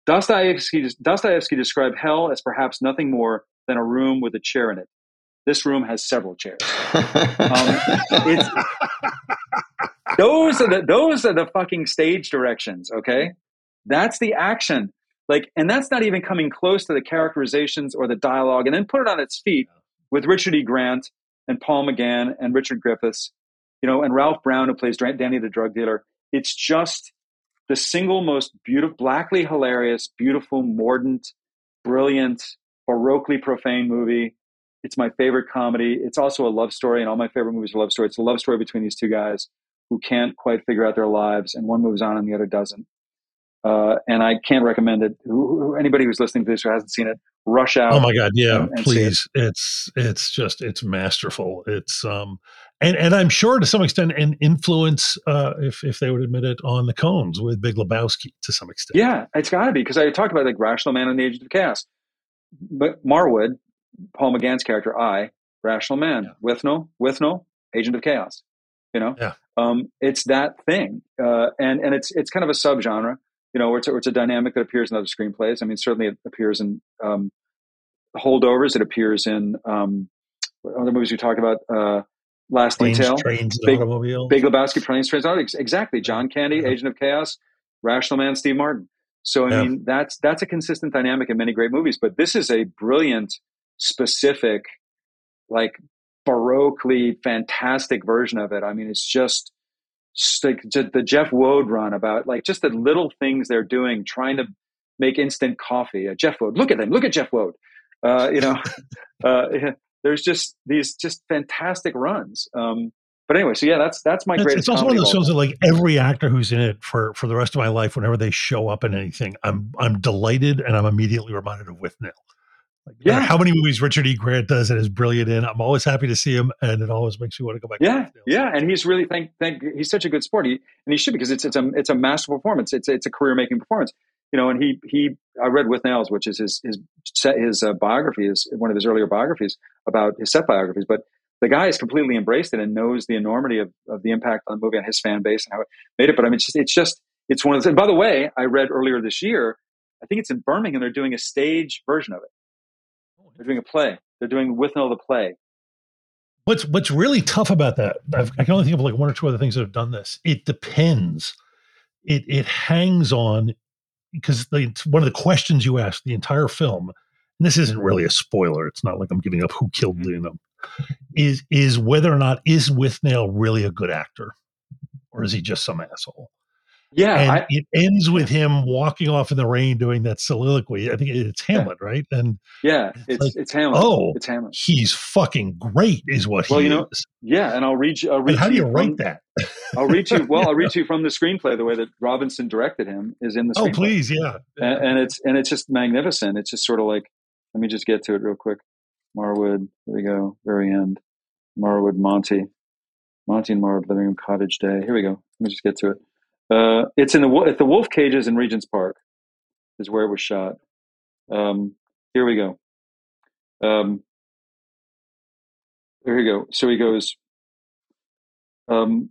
Dostoevsky, Dostoevsky described hell as perhaps nothing more than a room with a chair in it. This room has several chairs. Um, it's, those are the those are the fucking stage directions. Okay, that's the action. Like, and that's not even coming close to the characterizations or the dialogue. And then put it on its feet with Richard E. Grant and Paul McGann and Richard Griffiths, you know, and Ralph Brown who plays Danny the drug dealer. It's just the single most beautiful, blackly hilarious, beautiful, mordant, brilliant, baroquely profane movie. It's my favorite comedy. It's also a love story, and all my favorite movies are love stories. It's a love story between these two guys who can't quite figure out their lives, and one moves on and the other doesn't. Uh, and I can't recommend it. Who, who, anybody who's listening to this who hasn't seen it, rush out. Oh my god, yeah, and- and see it. please. It's it's just it's masterful. It's um and and I'm sure to some extent an influence uh if if they would admit it on the Coens with Big Lebowski to some extent. Yeah, it's got to be because I talked about like Rational Man and the Agent of Chaos, but Marwood, Paul McGann's character, I, Rational Man, Withnail, Withnail, Agent of Chaos. You know, Yeah. um, it's that thing, uh, and and it's it's kind of a subgenre. You know, where it's, a, it's a dynamic that appears in other screenplays. I mean, certainly it appears in um, Holdovers. It appears in um, other movies we talked about. Uh, Last Planes, Detail, trains, Big- automobiles. Big Lebowski, Planes, Trains, Automobiles. Exactly. John Candy, Yeah. Agent of Chaos, Rational Man, Steve Martin. So I Yeah. mean, that's that's a consistent dynamic in many great movies. But this is a brilliant, specific, like baroquely fantastic version of it. I mean, it's just, like the Jeff Wode run about like just the little things they're doing, trying to make instant coffee. Uh, Jeff Wode, look at them, look at Jeff Wode. Uh, you know, uh, there's just these just fantastic runs. Um, but anyway, so yeah, that's that's my greatest. it's also one of those shows that, like every actor who's in it for for the rest of my life, whenever they show up in anything, I'm I'm delighted and I'm immediately reminded of Withnail. Like, Yeah. how many movies Richard E. Grant does and is brilliant in, I'm always happy to see him, and it always makes me want to go back. Yeah, yeah, and he's really thank thank he's such a good sport. He and he should because it's it's a it's a masterful performance. It's it's a career making performance. You know, and he he I read with nails, which is his his set his uh, biography is one of his earlier biographies about his set biographies. But the guy has completely embraced it and knows the enormity of, of the impact on the movie on his fan base and how it made it. But I mean, it's just it's just it's one of those. And by the way, I read earlier this year, I think it's in Birmingham. They're doing a stage version of it. They're doing a play. They're doing Withnail the play. What's what's really tough about that? I've, I can only think of like one or two other things that have done this. It depends. It it hangs on because one of the questions you ask the entire film. And this isn't really a spoiler. It's not like I'm giving up who killed mm-hmm. Lena. Is is whether or not is Withnail really a good actor, or is he just some asshole? Yeah, and I, it ends with him walking off in the rain doing that soliloquy. I think it's Hamlet, right? And yeah, it's like, it's Hamlet. oh, it's Hamlet. he's fucking great, is what Well, he you know, is. Yeah, and I'll read you. I'll read how do you from- write that? I'll read you. Well, I'll read to you from the screenplay. The way that Robinson directed him is in the Oh, screenplay. please, yeah. and, and it's and it's just magnificent. It's just sort of like, let me just get to it real quick. Marwood, there we go, very end. Marwood, Monty, Monty and Marwood, living room cottage day. Here we go. Let me just get to it. Uh, it's in the at the Wolf Cages in Regent's Park, is where it was shot. Um, here we go. Um, here we go. So he goes. Um,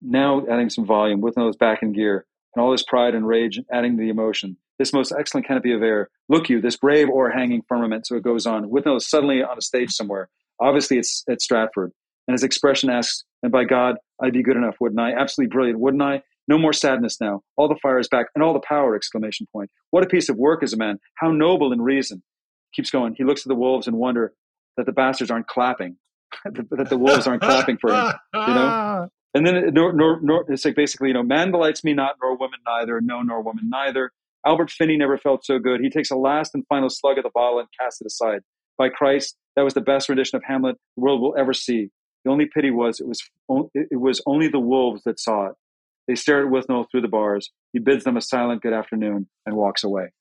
now adding some volume Withnail's back in gear and all his pride and rage adding the emotion. This most excellent canopy of air. Look you, this brave or hanging firmament. So it goes on. Withnail's suddenly on a stage somewhere. Obviously, it's at Stratford. And his expression asks, and by God, I'd be good enough, wouldn't I? Absolutely brilliant, wouldn't I? No more sadness now. All the fire is back and all the power, exclamation point. What a piece of work is a man. How noble in reason. Keeps going. He looks at the wolves and wonder that the bastards aren't clapping, that the wolves aren't clapping for him, you know? And then uh, nor, nor, nor, it's like basically, you know, man delights me not, nor woman neither, no, nor woman neither. Albert Finney never felt so good. He takes a last and final slug of the bottle and casts it aside. By Christ, that was the best rendition of Hamlet the world will ever see. The only pity was it was it was only the wolves that saw it. They stare at Withnail through the bars. He bids them a silent good afternoon and walks away.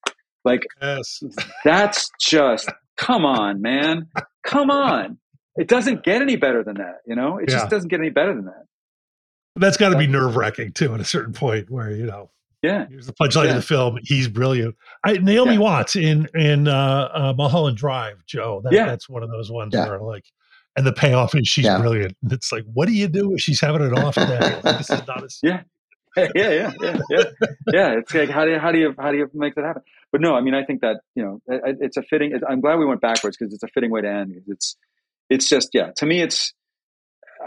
Like yes. that's just come on, man. Come on. It doesn't get any better than that, you know? It Yeah. just doesn't get any better than that. That's got to be nerve wracking too, at a certain point where you know Yeah. here's the punchline Yeah. of the film. He's brilliant. I, Naomi Yeah. Watts in in uh, uh, Mulholland Drive, Joe. That, Yeah. that's one of those ones Yeah. where like, and the payoff is she's Yeah. brilliant. It's like, what do you do if she's having an off day? Like, this is not a Yeah. yeah, yeah, yeah, yeah, yeah. It's like how do you how do you how do you make that happen? But no, I mean, I think that you know, it- it- it's a fitting. I'm glad we went backwards because it's a fitting way to end. It's it's just yeah. To me, it's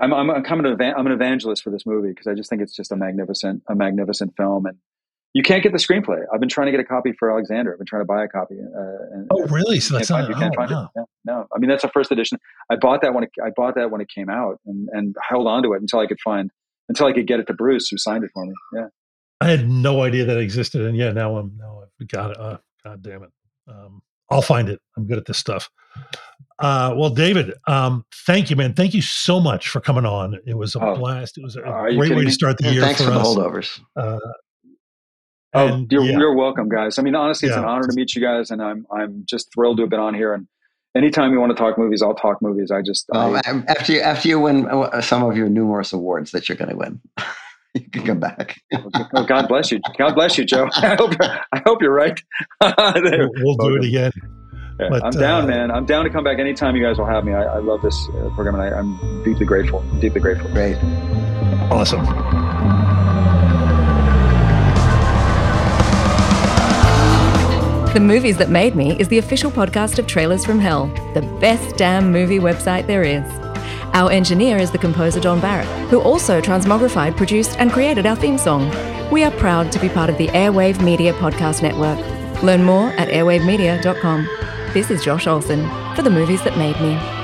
I'm I'm, I'm coming to I'm an evangelist for this movie because I just think it's just a magnificent a magnificent film and. You can't get the screenplay. I've been trying to get a copy for Alexander. I've been trying to buy a copy. Uh, and, Oh, really? So you that's can't find, you can't oh, find wow. it. No, no. I mean, that's a first edition. I bought that when it, I bought that when it came out, and and held on to it until I could find until I could get it to Bruce, who signed it for me. Yeah. I had no idea that existed, and yeah, now I'm now I've got it. Uh, God damn it! Um, I'll find it. I'm good at this stuff. Uh, well, David, um, thank you, man. Thank you so much for coming on. It was a Oh, blast. It was a great way kidding to start the And year thanks for for the us. holdovers. Uh, Oh, and you're, yeah, you're welcome, guys. I mean, honestly, it's an honor to meet you guys, and I'm I'm just thrilled to have been on here. And anytime you want to talk movies, I'll talk movies. I just Well, I, um, after you after you win uh, some of your numerous awards that you're going to win, you can come back. oh, God bless you, God bless you, Joe. I hope I hope you're right. We'll, we'll do it again. Yeah, But, I'm down, uh, man. I'm down to come back anytime you guys will have me. I, I love this uh, program, and I, I'm deeply grateful. Deeply grateful. Great. Awesome. The Movies That Made Me is the official podcast of Trailers from Hell, the best damn movie website there is. Our engineer is the composer Don Barrett, who also transmogrified, produced, and created our theme song. We are proud to be part of the Airwave Media Podcast Network. Learn more at airwavemedia.com. This is Josh Olson for The Movies That Made Me.